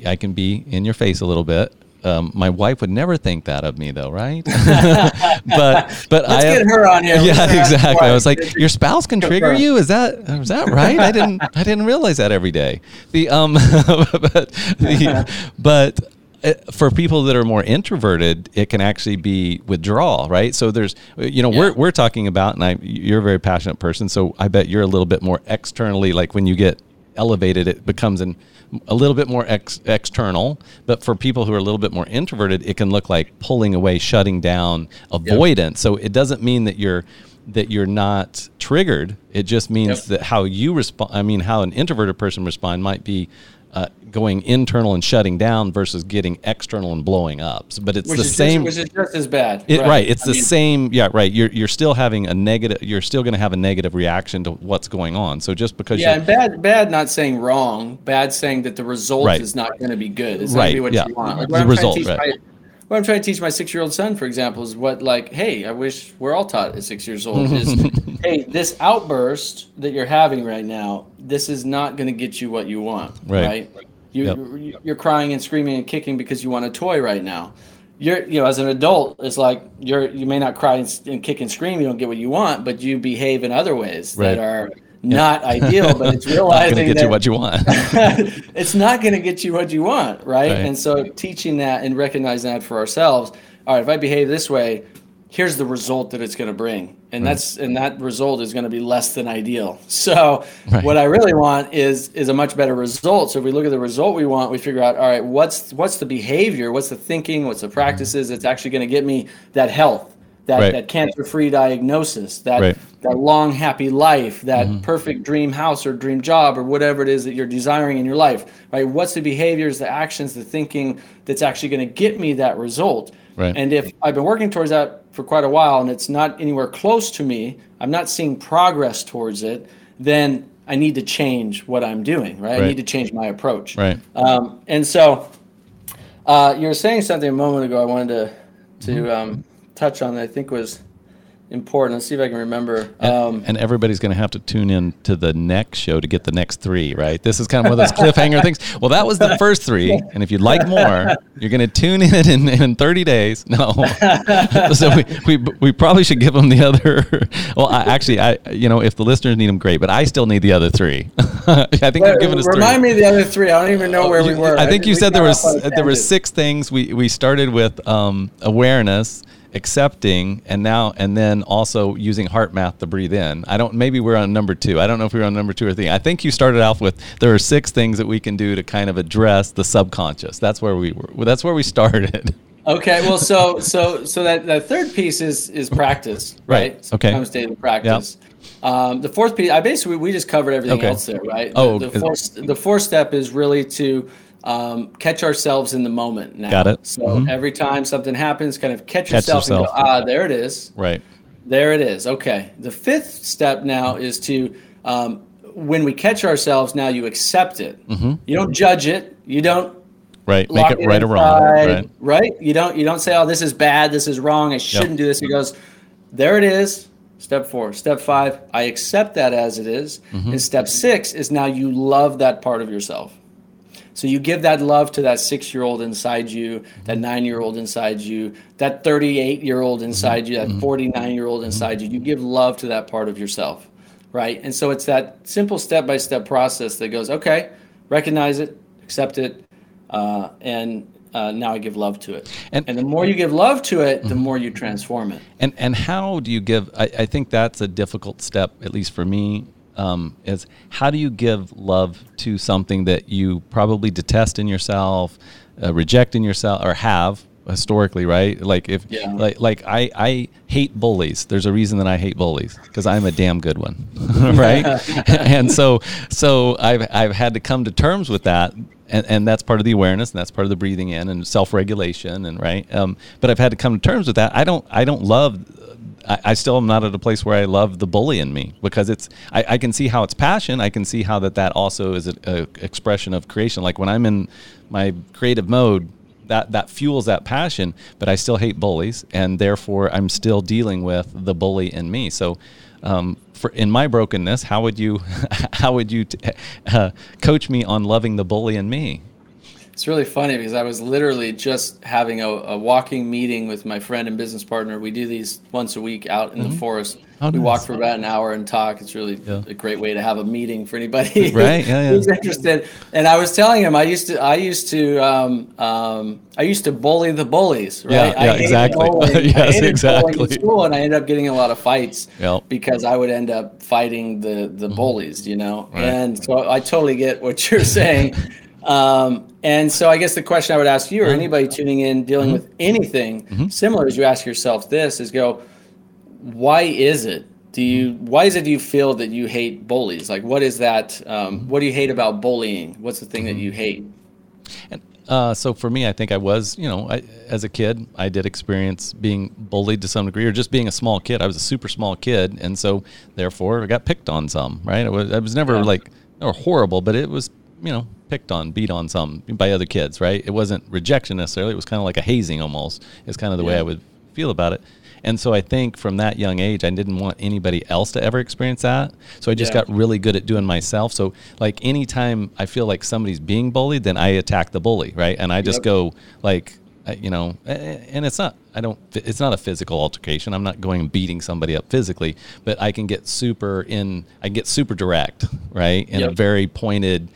I can be in your face a little bit. Um, my wife would never think that of me, though, right? but but Let's I get her on here. Yeah, exactly. I was like, your spouse can trigger you. Is that is that right? I didn't I didn't realize that every day. The um, but the, but uh, for people that are more introverted, it can actually be withdrawal, right? So there's, you know, yeah. we're, we're talking about, and I, you're a very passionate person, so I bet you're a little bit more externally, like when you get elevated, it becomes an a little bit more ex- external, but for people who are a little bit more introverted, it can look like pulling away, shutting down, avoidance. Yep. So it doesn't mean that you're that you're not triggered. It just means yep. that how you respond. I mean, how an introverted person respond might be uh, going internal and shutting down versus getting external and blowing up. So, but it's which the same. Just, which is just as bad. It, right. right. It's I the mean, same. Yeah. Right. You're you're still having a negative. You're still going to have a negative reaction to what's going on. So just because. Yeah. And bad. Bad. Not saying wrong. Bad saying that the result right. is not going to be good. It's right. Be what yeah. you want. Like, the result. Right. My, what I'm trying to teach my six year old son, for example, is what like, hey, I wish we're all taught at six years old is, hey, this outburst that you're having right now, this is not going to get you what you want, right? right? You, yep. You're crying and screaming and kicking because you want a toy right now. You're, you know, as an adult, it's like you're, you may not cry and, and kick and scream. You don't get what you want, but you behave in other ways right. that are not ideal. But it's realizing get that you what you want. it's not going to get you what you want, right? right? And so teaching that and recognizing that for ourselves. All right, if I behave this way, here's the result that it's going to bring and right. that's and that result is going to be less than ideal so right. what i really want is is a much better result so if we look at the result we want we figure out all right what's what's the behavior what's the thinking what's the mm-hmm. practices that's actually going to get me that health that, that cancer free diagnosis that that long happy life that mm-hmm. perfect dream house or dream job or whatever it is that you're desiring in your life right what's the behaviors the actions the thinking that's actually going to get me that result right. and if i've been working towards that for quite a while and it's not anywhere close to me i'm not seeing progress towards it then i need to change what i'm doing right, right. i need to change my approach right um, and so uh, you were saying something a moment ago i wanted to to mm-hmm. um, touch on that i think was important. Let's see if I can remember. Um, and, and, everybody's going to have to tune in to the next show to get the next three, right? This is kind of one of those cliffhanger things. Well, that was the first three, and if you'd like more, you're going to tune in, in in 30 days. No, so we, we we probably should give them the other. Well, I, actually, I you know if the listeners need them, great, but I still need the other three. I think you've given us. Remind three. me the other three. I don't even know where we were. I think you said there was there were six things. We we started with um, awareness accepting and now and then also using HeartMath to breathe in. I don't maybe we're on number 2. I don't know if we are on number 2 or 3. I think you started off with there are six things that we can do to kind of address the subconscious. That's where we were. That's where we started. Okay, well so so so that that third piece is is practice, right? right. Okay. Sometimes daily practice. Yep. Um, the fourth piece, I basically we just covered everything okay. else there, right? Oh, the, the fourth the fourth step is really to um, catch ourselves in the moment now. Got it. So mm-hmm. every time something happens, kind of catch, catch yourself, yourself, and go, ah, there it is. Right. There it is. Okay. The fifth step now is to, um, when we catch ourselves, now you accept it. Mm-hmm. You don't judge it. You don't. Right. Make it, it right or wrong. Right. Right. You don't. You don't say, "Oh, this is bad. This is wrong. I shouldn't yep. do this." It goes, "There it is." Step four. Step five, I accept that as it is. Mm-hmm. And step six is now you love that part of yourself. So you give that love to that six year old inside you, that nine year old inside you, that 38 year old inside you, that mm-hmm. 49 year old inside you. You give love to that part of yourself, right? And so it's that simple step by step process that goes, okay, recognize it, accept it, uh, and uh, now I give love to it. And, and, the more you give love to it, the mm-hmm. more you transform it. And and how do you give? I, I think that's a difficult step, at least for me, um, is how do you give love to something that you probably detest in yourself, uh, reject in yourself, or have historically, right? Like if yeah. like like I I hate bullies. There's a reason that I hate bullies because I'm a damn good one, right? and so so I've I've had to come to terms with that. And, and that's part of the awareness, and that's part of the breathing in and self-regulation, and right. Um, but I've had to come to terms with that. I don't, I don't love I, I, still am not at a place where I love the bully in me because it's I, I can see how it's passion. I can see how that that also is an expression of creation. Like when I'm in my creative mode, that that fuels that passion. But I still hate bullies, and therefore I'm still dealing with the bully in me. So. Um, for in my brokenness, how would you, how would you t- uh, coach me on loving the bully in me? It's really funny because I was literally just having a, a, walking meeting with my friend and business partner. We do these once a week out in mm-hmm. the forest. Oh, we nice. walk for about an hour and talk. It's really yeah. a great way to have a meeting for anybody right? yeah, yeah. who's interested. And I was telling him I used to I used to um, um, I used to bully the bullies. Right? Yeah, yeah exactly. yes, exactly. School, and I ended up getting a lot of fights yep. because I would end up fighting the the mm-hmm. bullies. You know, right. and so I totally get what you're saying. Um, and so I guess the question I would ask you or mm-hmm. anybody tuning in dealing mm-hmm. with anything mm-hmm. similar as you ask yourself this is go, why is it? Do you mm-hmm. why is it do you feel that you hate bullies? Like what is that? Um, mm-hmm. what do you hate about bullying? What's the thing that you hate? And uh, so for me, I think I was, you know, I, as a kid, I did experience being bullied to some degree, or just being a small kid. I was a super small kid, and so therefore I got picked on some. Right? It was, I was never yeah. like or horrible, but it was, you know, picked on, beat on some by other kids, right? It wasn't rejection necessarily. It was kind of like a hazing almost. It's kind of the yeah. way I would feel about it. And so I think from that young age, I didn't want anybody else to ever experience that. So I just yeah. got really good at doing myself. So like anytime I feel like somebody's being bullied, then I attack the bully, right? And I just yep. go like, you know, and it's not, I don't, it's not a physical altercation. I'm not going and beating somebody up physically, but I can get super in, I can get super direct, right? In yep. a very pointed,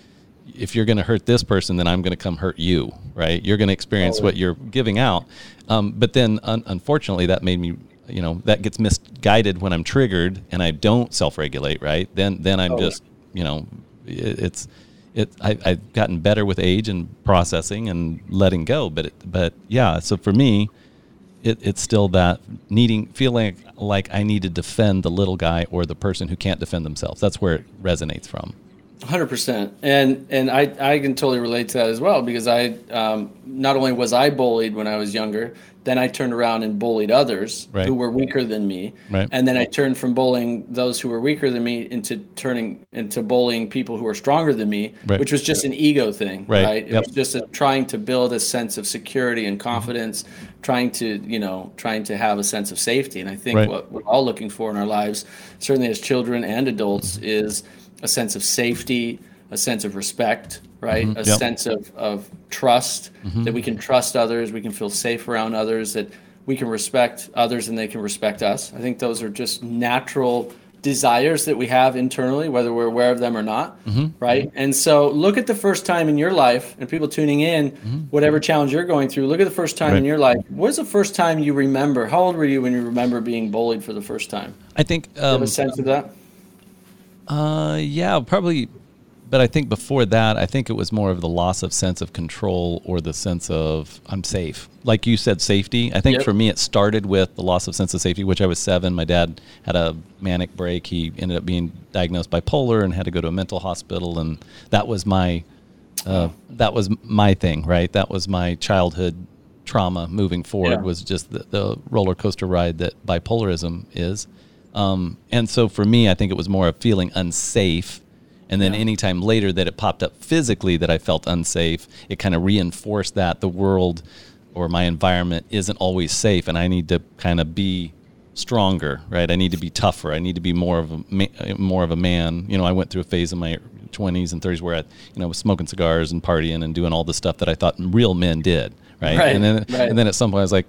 if you're going to hurt this person, then I'm going to come hurt you, right? You're going to experience what you're giving out. Um, but then, un- unfortunately, that made me, you know, that gets misguided when I'm triggered and I don't self-regulate, right? Then, then I'm oh. just, you know, it, it's, it. I, have gotten better with age and processing and letting go. But, it, but yeah. So for me, it, it's still that needing feeling like I need to defend the little guy or the person who can't defend themselves. That's where it resonates from. Hundred percent, and and I I can totally relate to that as well because I um, not only was I bullied when I was younger, then I turned around and bullied others Right. who were weaker than me, Right. and then I turned from bullying those who were weaker than me into turning into bullying people who were stronger than me, Right. which was just an ego thing, Right. right? It Yep. was just a, trying to build a sense of security and confidence, trying to you know trying to have a sense of safety, and I think what we're all looking for in our lives, certainly as children and adults, is a sense of safety, a sense of respect, right? A Mm-hmm. Yep. Mm-hmm. sense of, of trust that we can trust others, we can feel safe around others, that we can respect others and they can respect us. I think those are just natural desires that we have internally, whether we're aware of them or not, Mm-hmm. right? And so look at the first time in your life, and people tuning in, whatever challenge you're going through, look at the first time in Mm-hmm. Your life. What's the first time you remember? How old were you when you remember being bullied for the first time? I think Do you have um, a sense of that? Uh, yeah, probably. But I think before that, I think it was more of the loss of sense of control or the sense of I'm safe. Like you said, safety. I think Yep. for me, it started with the loss of sense of safety, which I was seven. My dad had a manic break. He ended up being diagnosed bipolar and had to go to a mental hospital, and that was my uh, that was my thing, right? That was my childhood trauma. Moving forward Yeah. was just the, the roller coaster ride that bipolarism is. Um, and so for me, I think it was more of feeling unsafe. And then Yeah. anytime later that it popped up physically that I felt unsafe, it kind of reinforced that the world or my environment isn't always safe. And I need to kind of be stronger, right? I need to be tougher. I need to be more of a ma- more of a man. You know, I went through a phase in my 20s and 30s where I, you know, was smoking cigars and partying and doing all the stuff that I thought real men did, right? Right, And then right. and then at some point I was like,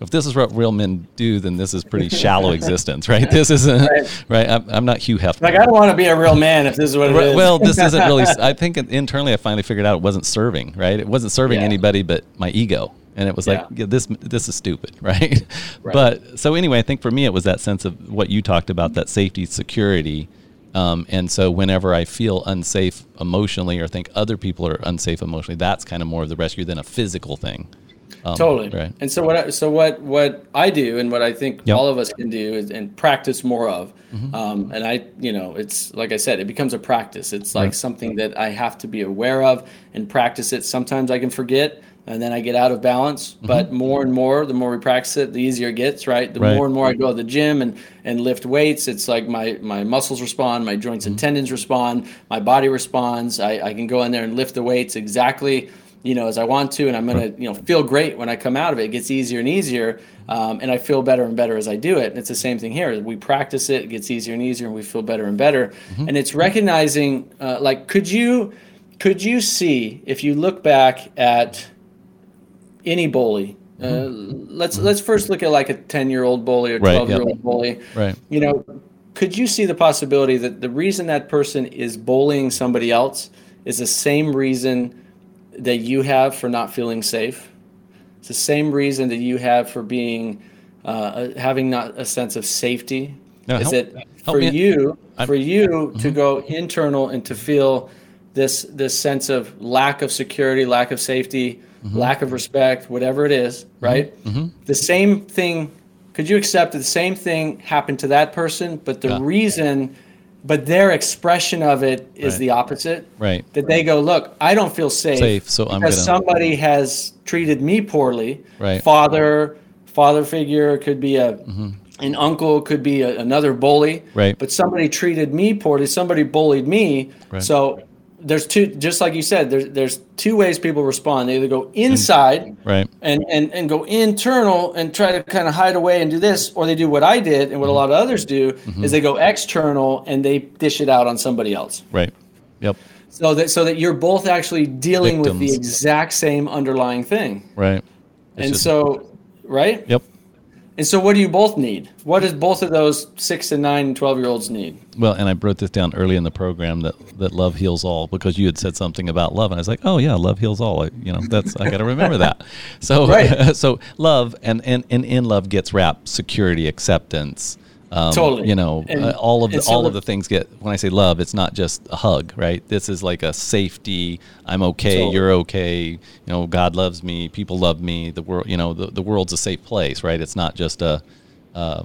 if this is what real men do, then this is pretty shallow existence, right? This isn't Right. right. I'm, I'm not Hugh Hefner. Like, I don't want to be a real man if this is what it Right, well, this isn't really. I think internally, I finally figured out it wasn't serving. Right, it wasn't serving Yeah. anybody but my ego, and it was like, Yeah. yeah, this this is stupid, right? Right. But so anyway, I think for me, it was that sense of what you talked about, that safety, security. Um, and so whenever I feel unsafe emotionally or think other people are unsafe emotionally, that's kind of more of the rescue than a physical thing. Um, totally Right. and so what I, so what what i do and what i think Yep. all of us can do is and practice more of Mm-hmm. um, and i you know it's like i said it becomes a practice it's like Right. something that i have to be aware of and practice it sometimes i can forget and then i get out of balance but more and more the more we practice it the easier it gets right the Mm-hmm. Right. more and more i go to the gym and and lift weights it's like my my muscles respond my joints Mm-hmm. and tendons respond my body responds I, I can go in there and lift the weights exactly you know, as I want to, and I'm gonna, you know, feel great when I come out of it. It gets easier and easier, um, and I feel better and better as I do it. And it's the same thing here. We practice it, it gets easier and easier, and we feel better and better. And it's recognizing, uh, like, could you, could you see if you look back at any bully? Uh, let's let's first look at like a ten year old bully or twelve year old bully. Right. You know, could you see the possibility that the reason that person is bullying somebody else is the same reason that you have for not feeling safe? It's the same reason that you have for being uh, having not a sense of safety. Now, is help- that for you I'm- for you mm-hmm. to go internal and to feel this this sense of lack of security, lack of safety, mm-hmm. lack of respect, whatever it is, mm-hmm. right? The same thing. Could you accept that the same thing happened to that person, but the Yeah. reason, but their expression of it is Right. the opposite? Right. That they go, look, I don't feel safe, Safe, so I'm because gonna- somebody has treated me poorly. Right. Father, father figure could be a mm-hmm. an uncle, could be a, another bully. Right. But somebody treated me poorly. Somebody bullied me. Right. So there's two, just like you said, there's there's two ways people respond. They either go inside Right. and, and, and go internal and try to kind of hide away and do this, or they do what I did and what a mm-hmm. lot of others do mm-hmm. is they go external and they dish it out on somebody else. Right. Yep. So that so that you're both actually dealing with the exact same underlying thing. Right. It's and just- so right? Yep. And so what do you both need? What does both of those six and nine and twelve year olds need? Well, and I wrote this down early in the program that, that love heals all because you had said something about love, and I was like, oh yeah, love heals all. I, you know, that's I got to remember that. So, Right. so love and, and and in love gets wrapped security, acceptance, Um, Totally. You know, And- uh, all of the so all of the things get when I say love, it's not just a hug, right? This is like a safety. I'm okay. Totally. You're okay. You know, God loves me. People love me. The world. You know, the, the world's a safe place, right? It's not just a uh,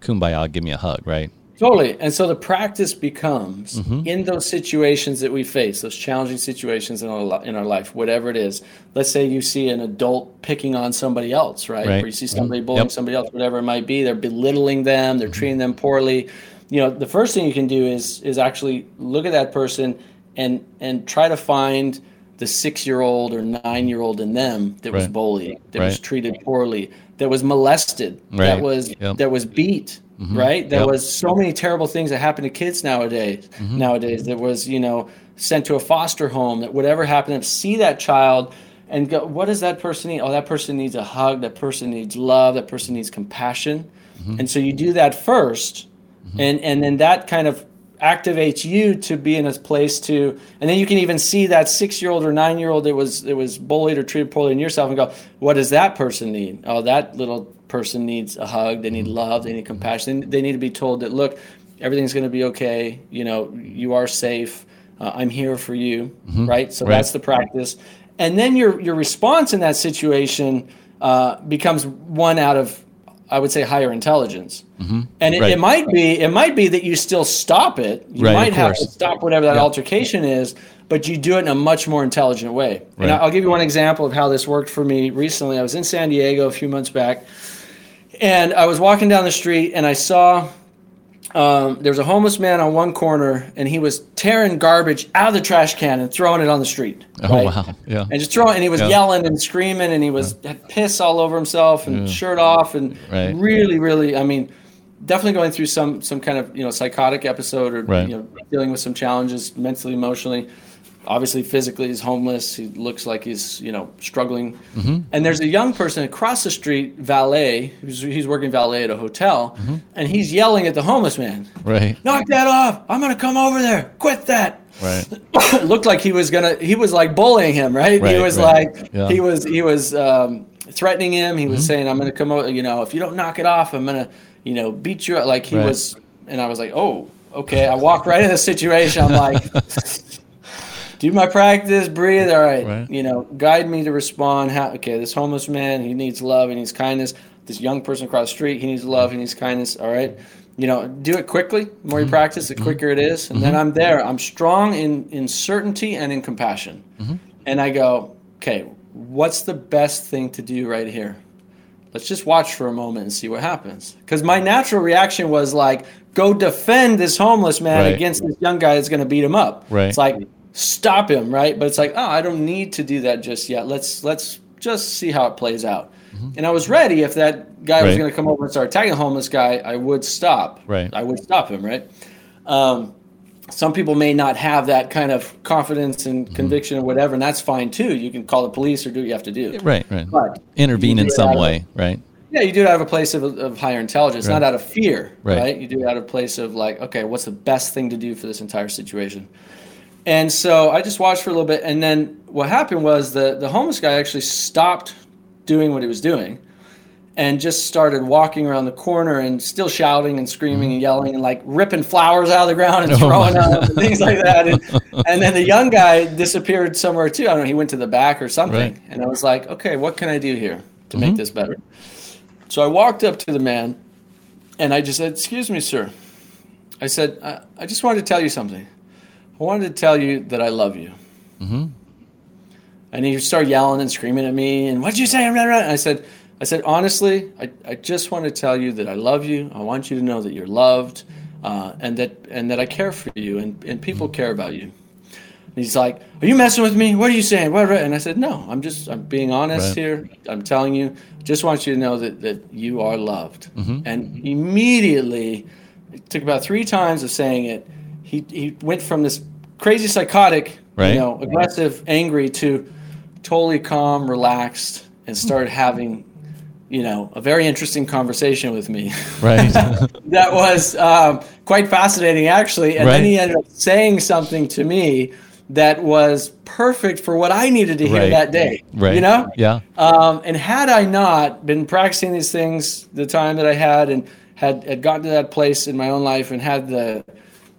kumbaya. Give me a hug, right? Totally. And so the practice becomes Mm-hmm. in those situations that we face, those challenging situations in our in our life, whatever it is. Let's say you see an adult picking on somebody else, right? Right. Or you see somebody bullying Yep. somebody else, whatever it might be. They're belittling them. They're treating them poorly. You know, the first thing you can do is is actually look at that person and and try to find the six year old or nine year old in them that was bullied, that was treated poorly, that was molested, that was that was beat, Mm-hmm. right? There Yep. was so many terrible things that happen to kids nowadays. Mm-hmm. Nowadays, that was you know sent to a foster home. That whatever happened, see that child and go, what does that person need? Oh, that person needs a hug. That person needs love. That person needs compassion. Mm-hmm. And so you do that 1st and and then that kind of activates you to be in a place to and then you can even see that six year old or nine year old that was that was bullied or treated poorly in yourself and go what does that person need oh that little person needs a hug they need love they need compassion they need to be told that look everything's going to be okay you know you are safe uh, i'm here for you right so Right. that's the practice and then your your response in that situation uh, becomes one out of I would say higher intelligence, and it, Right. it might be it might be that you still stop it. You Right, might have to stop whatever that altercation is, but you do it in a much more intelligent way. And I'll give you one example of how this worked for me recently. I was in San Diego a few months back, and I was walking down the street, and I saw um, there was a homeless man on one corner, and he was tearing garbage out of the trash can and throwing it on the street. Oh wow. Yeah. and just throwing and he was Yeah. yelling and screaming and he was had piss all over himself and shirt off and Right. really really i mean definitely going through some some kind of you know psychotic episode or Right. you know dealing with some challenges mentally emotionally obviously physically he's homeless he looks like he's you know struggling Mm-hmm. and there's a young person across the street valet who's he's working valet at a hotel Mm-hmm. and he's yelling at the homeless man Right. knock that off i'm gonna come over there quit that Right. looked like he was gonna he was like bullying him right, Right, he was right. like Yeah. he was he was um, threatening him he was Mm-hmm. saying i'm gonna come over you know if you don't knock it off i'm gonna you know beat you up like he Right. was and i was like oh okay i walk right in the situation i'm like do my practice breathe all right, Right. you know guide me to respond how okay this homeless man he needs love he needs kindness. This young person across the street he needs love he needs kindness all right. You know do it quickly the more you mm-hmm. practice the mm-hmm. quicker it is. And then mm-hmm. i'm there. I'm strong in in certainty and in compassion. And i go okay what's the best thing to do right here? Let's just watch for a moment and see what happens. Because my natural reaction was like go defend this homeless man Right. against this young guy that's going to beat him up. Right. it's like stop him right but it's like oh i don't need to do that just yet let's let's just see how it plays out and i was ready if that guy was Mm-hmm. Going to come over and start attacking homeless guy i would stop Right. i would stop him right um, some people may not have that kind of confidence and Mm-hmm. conviction or whatever and that's fine too you can call the police or do what you have to do Right. Right. but Intervene in some out of- way. Right. yeah, you do it out of a place of, of higher intelligence, Right. not out of fear, Right. right. You do it out of a place of like, okay, what's the best thing to do for this entire situation? And so I just watched for a little bit, and then what happened was the the homeless guy actually stopped doing what he was doing, and just started walking around the corner and still shouting and screaming and mm-hmm. yelling and like ripping flowers out of the ground and Oh, throwing them and things like that. And, and then the young guy disappeared somewhere too. I don't know. He went to the back or something. Right. And I was like, okay, what can I do here to make mm-hmm. this better? So I walked up to the man and I just said, Excuse me, sir. I said, I, I just wanted to tell you something. I wanted to tell you that I love you. And he started yelling and screaming at me. And what'd you say? And I said, I said, honestly, I, I just want to tell you that I love you. I want you to know that you're loved uh, and that and that I care for you and, and people care about you. And he's like, Are you messing with me? What are you saying? What? And I said, No, I'm just I'm being honest Right. here. I'm telling you, just want you to know that, that you are loved. Mm-hmm. And immediately, it took about three times of saying it, he, he went from this crazy psychotic, Right. you know, aggressive, angry to totally calm, relaxed, and started having, you know, a very interesting conversation with me. Right. that was um, quite fascinating, actually. And then he ended up saying something to me that was perfect for what I needed to hear Right. that day. right. You know? Yeah. Um, and had I not been practicing these things the time that I had and had had gotten to that place in my own life and had the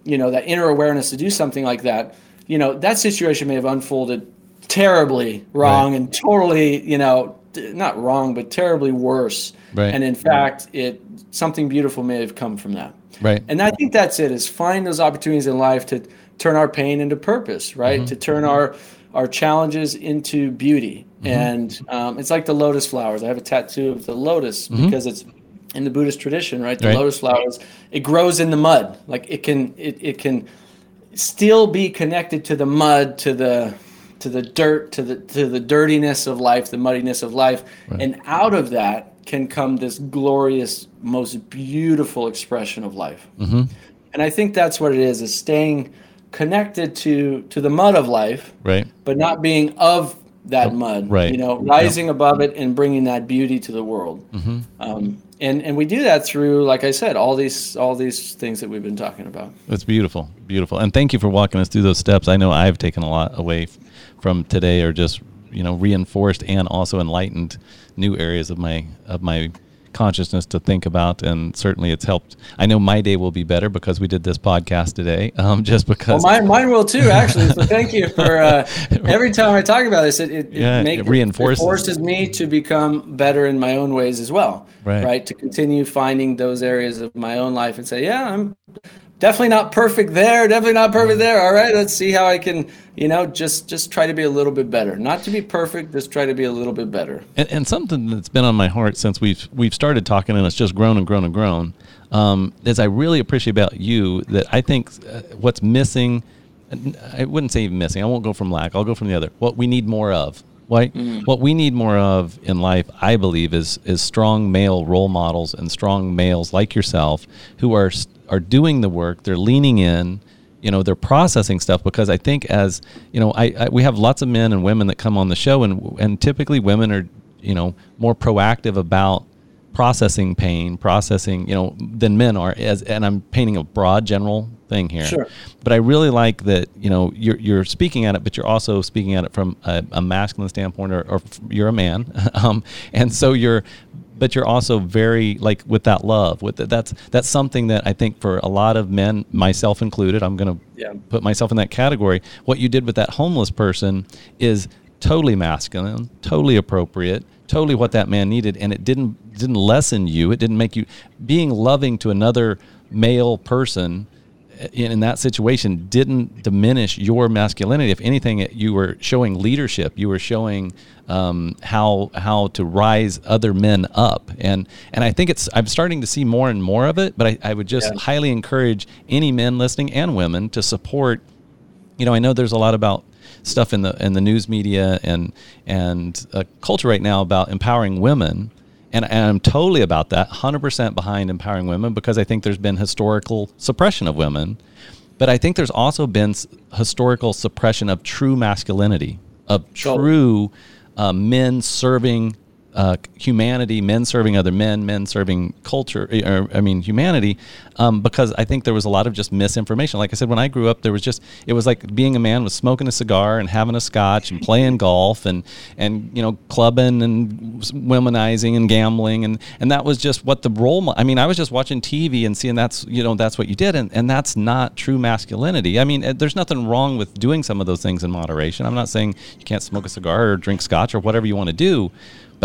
you know that inner awareness to do something like that you know that situation may have unfolded terribly wrong right. and totally you know not wrong but terribly worse right. and in fact it something beautiful may have come from that right and i think that's it is find those opportunities in life to turn our pain into purpose right mm-hmm. to turn our our challenges into beauty mm-hmm. and um, it's like the lotus flowers i have a tattoo of the lotus mm-hmm. because it's in the buddhist tradition right the right. lotus flowers it grows in the mud like it can it, it can still be connected to the mud to the to the dirt to the to the dirtiness of life the muddiness of life right. and out of that can come this glorious most beautiful expression of life mm-hmm. and i think that's what it is is staying connected to to the mud of life right but not being of that mud right. you know rising yep. above it and bringing that beauty to the world. Mm-hmm. um, and and we do that through like i said all these all these things that we've been talking about. It's beautiful. Beautiful. And thank you for walking us through those steps. I know i've taken a lot away from today or just you know reinforced and also enlightened new areas of my of my consciousness to think about, and certainly it's helped. I know my day will be better because we did this podcast today. Um, just because well, mine, mine will too, actually. So thank you for uh, every time I talk about this, it, it, yeah, make, it reinforces it forces me to become better in my own ways as well. Right. right. To continue finding those areas of my own life and say, yeah, I'm definitely not perfect there definitely not perfect there. All right let's see how i can you know just just try to be a little bit better. Not to be perfect just try to be a little bit better. And, and something that's been on my heart since we've we've started talking and it's just grown and grown and grown um, is i really appreciate about you that i think uh, what's missing i wouldn't say even missing i won't go from lack i'll go from the other. What we need more of Right. Mm. What we need more of in life, I believe, is is strong male role models and strong males like yourself who are are doing the work, they're leaning in, you know, they're processing stuff because I think as, you know, I, I we have lots of men and women that come on the show and and typically women are, you know, more proactive about processing pain, processing, you know, than men are as and I'm painting a broad general thing here. Sure. But I really like that, you know, you're you're speaking at it, but you're also speaking at it from a, a masculine standpoint or, or you're a man. um, and so you're but you're also very like with that love with the, that's that's something that i think for a lot of men myself included i'm going to yeah. put myself in that category what you did with that homeless person is totally masculine totally appropriate totally what that man needed and it didn't didn't lessen you it didn't make you being loving to another male person in, in, that situation didn't diminish your masculinity. If anything, you were showing leadership. You were showing um, how how to rise other men up, and and I think it's I'm starting to see more and more of it. But I, I would just yeah. highly encourage any men listening and women to support. You know, I know there's a lot about stuff in the in the news media and and uh, culture right now about empowering women and, and I'm totally about that, 100% behind empowering women because I think there's been historical suppression of women. But I think there's also been historical suppression of true masculinity, of true uh, men serving uh, humanity, men serving other men, men serving culture, eh, or I mean humanity, um, because I think there was a lot of just misinformation. Like I said, when I grew up, there was just it was like being a man was smoking a cigar and having a scotch and playing golf and and you know clubbing and womanizing and gambling and and that was just what the role. I mean, I was just watching TV and seeing that's you know that's what you did, and and that's not true masculinity. I mean, eh, there's nothing wrong with doing some of those things in moderation. I'm not saying you can't smoke a cigar or drink scotch or whatever you want to do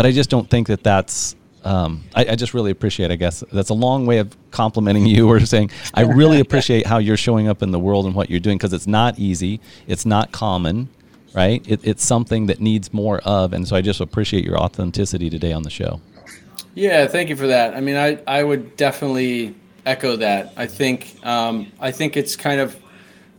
but I just don't think that that's. Um, I, I, just really appreciate. I guess that's a long way of complimenting you or saying I really appreciate how you're showing up in the world and what you're doing because it's not easy. It's not common, right? It, it's something that needs more of, and so I just appreciate your authenticity today on the show. Yeah, thank you for that. I mean, I I would definitely echo that. I think um, I think it's kind of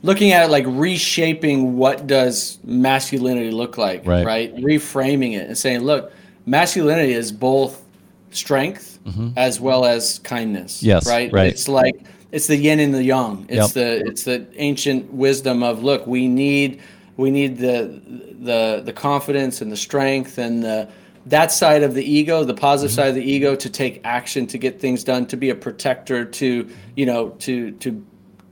looking at it like reshaping what does masculinity look like, right? right? Reframing it and saying, look masculinity is both strength mm-hmm. as well as kindness. Yes, right. Right. It's like it's the yin and the yang. It's yep. the it's the ancient wisdom of look. We need we need the the the confidence and the strength and the that side of the ego, the positive mm-hmm. side of the ego, to take action, to get things done, to be a protector, to you know, to to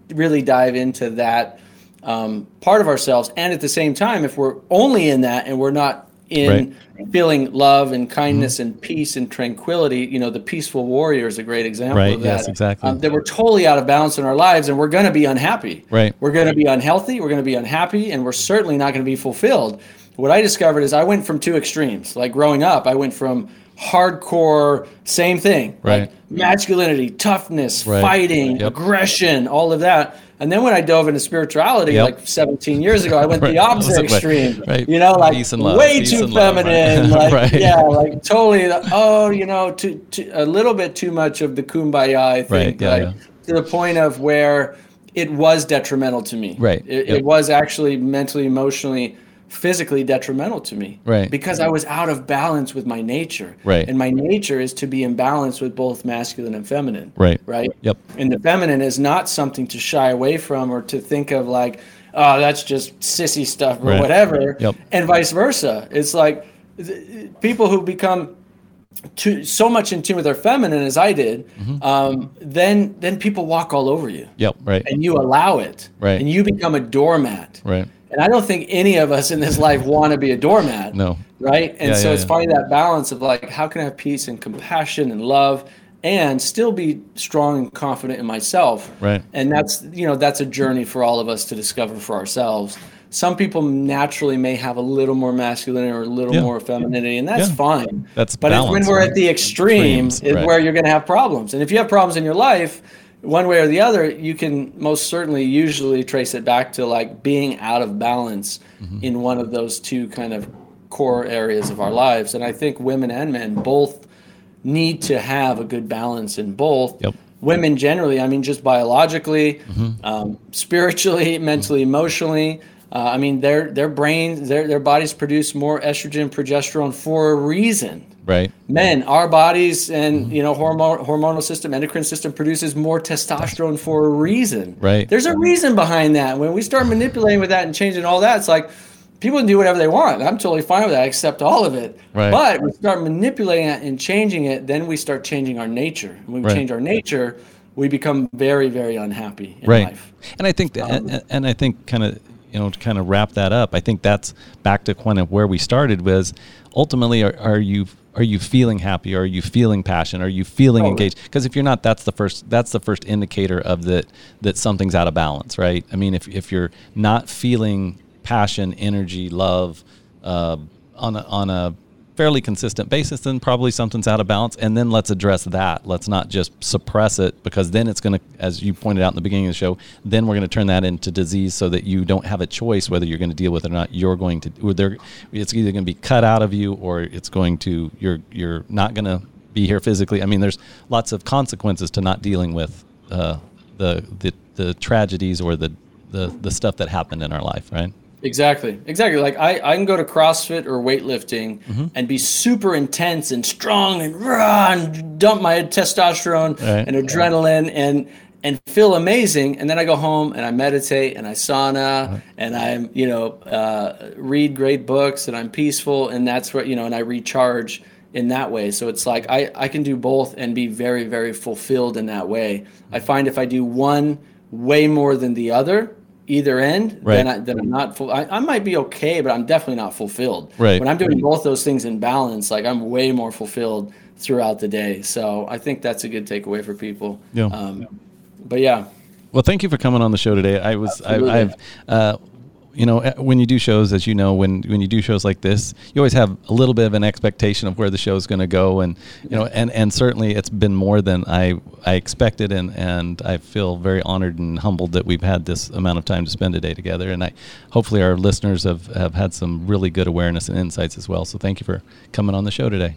really dive into that um, part of ourselves. And at the same time, if we're only in that and we're not in Right. feeling love and kindness and peace and tranquility. You know, the peaceful warrior is a great example Right, of that. yes, exactly. Um, that we're totally out of balance in our lives and we're going to be unhappy. Right. We're going to be unhealthy. We're going to be unhappy, and we're certainly not going to be fulfilled. What I discovered is I went from two extremes. Like growing up, I went from hardcore, same thing, Right. like masculinity, toughness, Right. fighting, Yep. aggression, all of that. And then when I dove into spirituality, Yep. like 17 years ago, I went Right. the opposite extreme. Right. You know, like love. way too and love, right. feminine. Like, yeah, like totally. Oh, you know, too, too, a little bit too much of the kumbaya. I think, Right, yeah, like, yeah. to the point of where it was detrimental to me. Right. It, Yep. it was actually mentally, emotionally, physically detrimental to me. Right. Because I was out of balance with my nature. Right. And my nature is to be in balance with both masculine and feminine. Right. Right. Yep. And the feminine is not something to shy away from or to think of like, oh, that's just sissy stuff or Right. whatever. Yep. And vice versa. It's like people who become too, so much in tune with their feminine as I did, Mm-hmm. um, then then people walk all over you Yep. Right. and you allow it. Right. And you become a doormat. Right. And I don't think any of us in this life want to be a doormat. No. Right. And Yeah, so yeah, it's yeah. finding that balance of like, how can I have peace and compassion and love and still be strong and confident in myself? Right. And that's, you know, that's a journey for all of us to discover for ourselves. Some people naturally may have a little more masculinity or a little more femininity, and that's fine. That's but it's when we're right? at the extreme Extremes, is right. where you're going to have problems. And if you have problems in your life, one way or the other, you can most certainly usually trace it back to like being out of balance Mm-hmm. in one of those two kind of core areas of our lives. And I think women and men both need to have a good balance in both. Yep. Women generally, I mean, just biologically, um, spiritually, mentally, emotionally. Uh, I mean, their their brains, their their bodies produce more estrogen, progesterone for a reason. Right. men our bodies and you know hormone hormonal system endocrine system produces more testosterone for a reason. Right. there's a reason behind that. When we start manipulating with that and changing all that it's like people can do whatever they want. I'm totally fine with that i accept all of it. Right. but we start manipulating it and changing it then we start changing our nature. When we Right. change our nature we become very very unhappy in right. life. And i think that and, and i think kind of you know to kind of wrap that up i think that's back to kind of where we started was ultimately are, are you are you feeling happy? Are you feeling passion? Are you feeling Totally. engaged? Because if you're not that's the first that's the first indicator of that that something's out of balance right? I mean if, if you're not feeling passion energy love uh, on a, on a fairly consistent basis, then probably something's out of balance. And then let's address that. Let's not just suppress it because then it's going to, as you pointed out in the beginning of the show, then we're going to turn that into disease so that you don't have a choice whether you're going to deal with it or not. You're going to, it's either going to be cut out of you or it's going to, you're, you're not going to be here physically. I mean, there's lots of consequences to not dealing with uh, the, the, the tragedies or the, the, the stuff that happened in our life, right? Exactly. Exactly. Like I, I can go to CrossFit or weightlifting Mm-hmm. and be super intense and strong and rah, and dump my testosterone Right. and adrenaline and and feel amazing. And then I go home and I meditate and I sauna and I'm you know uh, read great books and I'm peaceful and that's what you know and I recharge in that way. So it's like I I can do both and be very very fulfilled in that way. I find if I do one way more than the other either end, Right. then, I, then I'm not full. I, I might be okay, but I'm definitely not fulfilled. Right. When I'm doing both those things in balance, like I'm way more fulfilled throughout the day. So I think that's a good takeaway for people. Yeah. Um, but yeah, Well, thank you for coming on the show today. I was, I. I've, uh, you know, uh, when you do shows, as you know, when when you do shows like this, you always have a little bit of an expectation of where the show is going to go, and you know, and and certainly it's been more than I I expected, and and I feel very honored and humbled that we've had this amount of time to spend a day together, and I hopefully our listeners have have had some really good awareness and insights as well. So thank you for coming on the show today.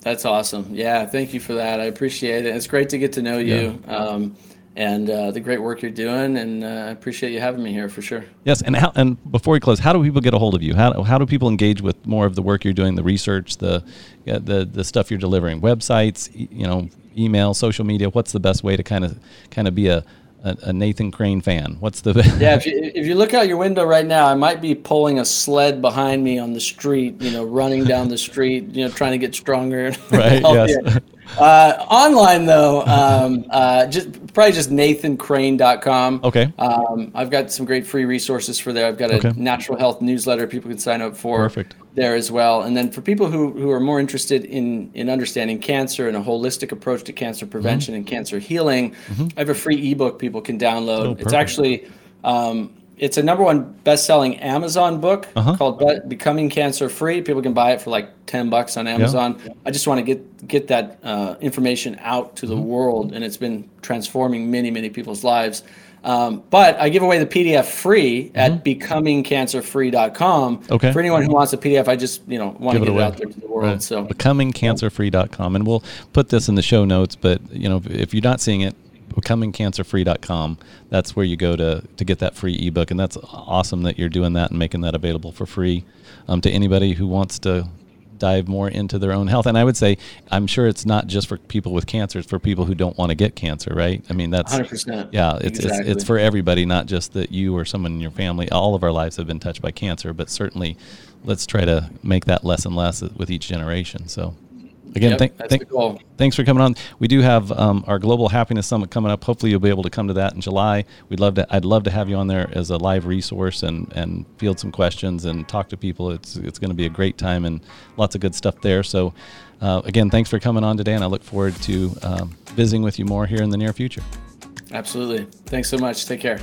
that's awesome. Yeah, thank you for that. I appreciate it. It's great to get to know you. Um, and uh, the great work you're doing, and uh, I appreciate you having me here for sure. Yes, and how, and before we close, how do people get a hold of you? How, how do people engage with more of the work you're doing, the research, the the the stuff you're delivering? Websites, you know, email, social media. What's the best way to kind of kind of be a, a, a Nathan Crane fan? What's the Yeah, if you, if you look out your window right now, I might be pulling a sled behind me on the street, you know, running down the street, you know, trying to get stronger. Right, healthier. yes. Uh, online though, um, uh, just probably just nathancrane.com. Okay. Um, I've got some great free resources for there. I've got a Okay. natural health newsletter people can sign up for. Perfect. There as well. And then for people who, who are more interested in, in understanding cancer and a holistic approach to cancer Mm-hmm. prevention and cancer healing, I have a free ebook people can download. Oh, it's actually um, it's a number one best-selling Amazon book Uh-huh. called Be- "Becoming Cancer Free." People can buy it for like ten bucks on Amazon. I just want to get get that uh, information out to the Mm-hmm. world, and it's been transforming many many people's lives. Um, but I give away the PDF free at becomingcancerfree.com. Mm-hmm. Okay. For anyone who wants a PDF, I just you know want Give to it get it away. out there to the world. Right. So becomingcancerfree.com and we'll put this in the show notes but you know if you're not seeing it becomingcancerfree.com that's where you go to to get that free ebook and that's awesome that you're doing that and making that available for free um, to anybody who wants to dive more into their own health. And i would say i'm sure it's not just for people with cancer it's for people who don't want to get cancer right? I mean that's 100%. yeah it's, it's it's for everybody not just that you or someone in your family. All of our lives have been touched by cancer but certainly let's try to make that less and less with each generation so again Yep, thank, that's thank, thanks for coming on we do have um, our global happiness summit coming up hopefully you'll be able to come to that in july we'd love to i'd love to have you on there as a live resource and and field some questions and talk to people it's it's going to be a great time and lots of good stuff there so uh, again thanks for coming on today and i look forward to um, visiting with you more here in the near future Absolutely. Thanks so much. Take care.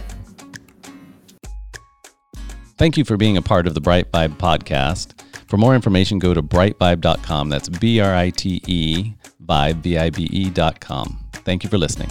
Thank you for being a part of the Brite Vibe podcast. For more information, go to britevibe.com. That's B R I T E vibe, V I B E.com. Thank you for listening.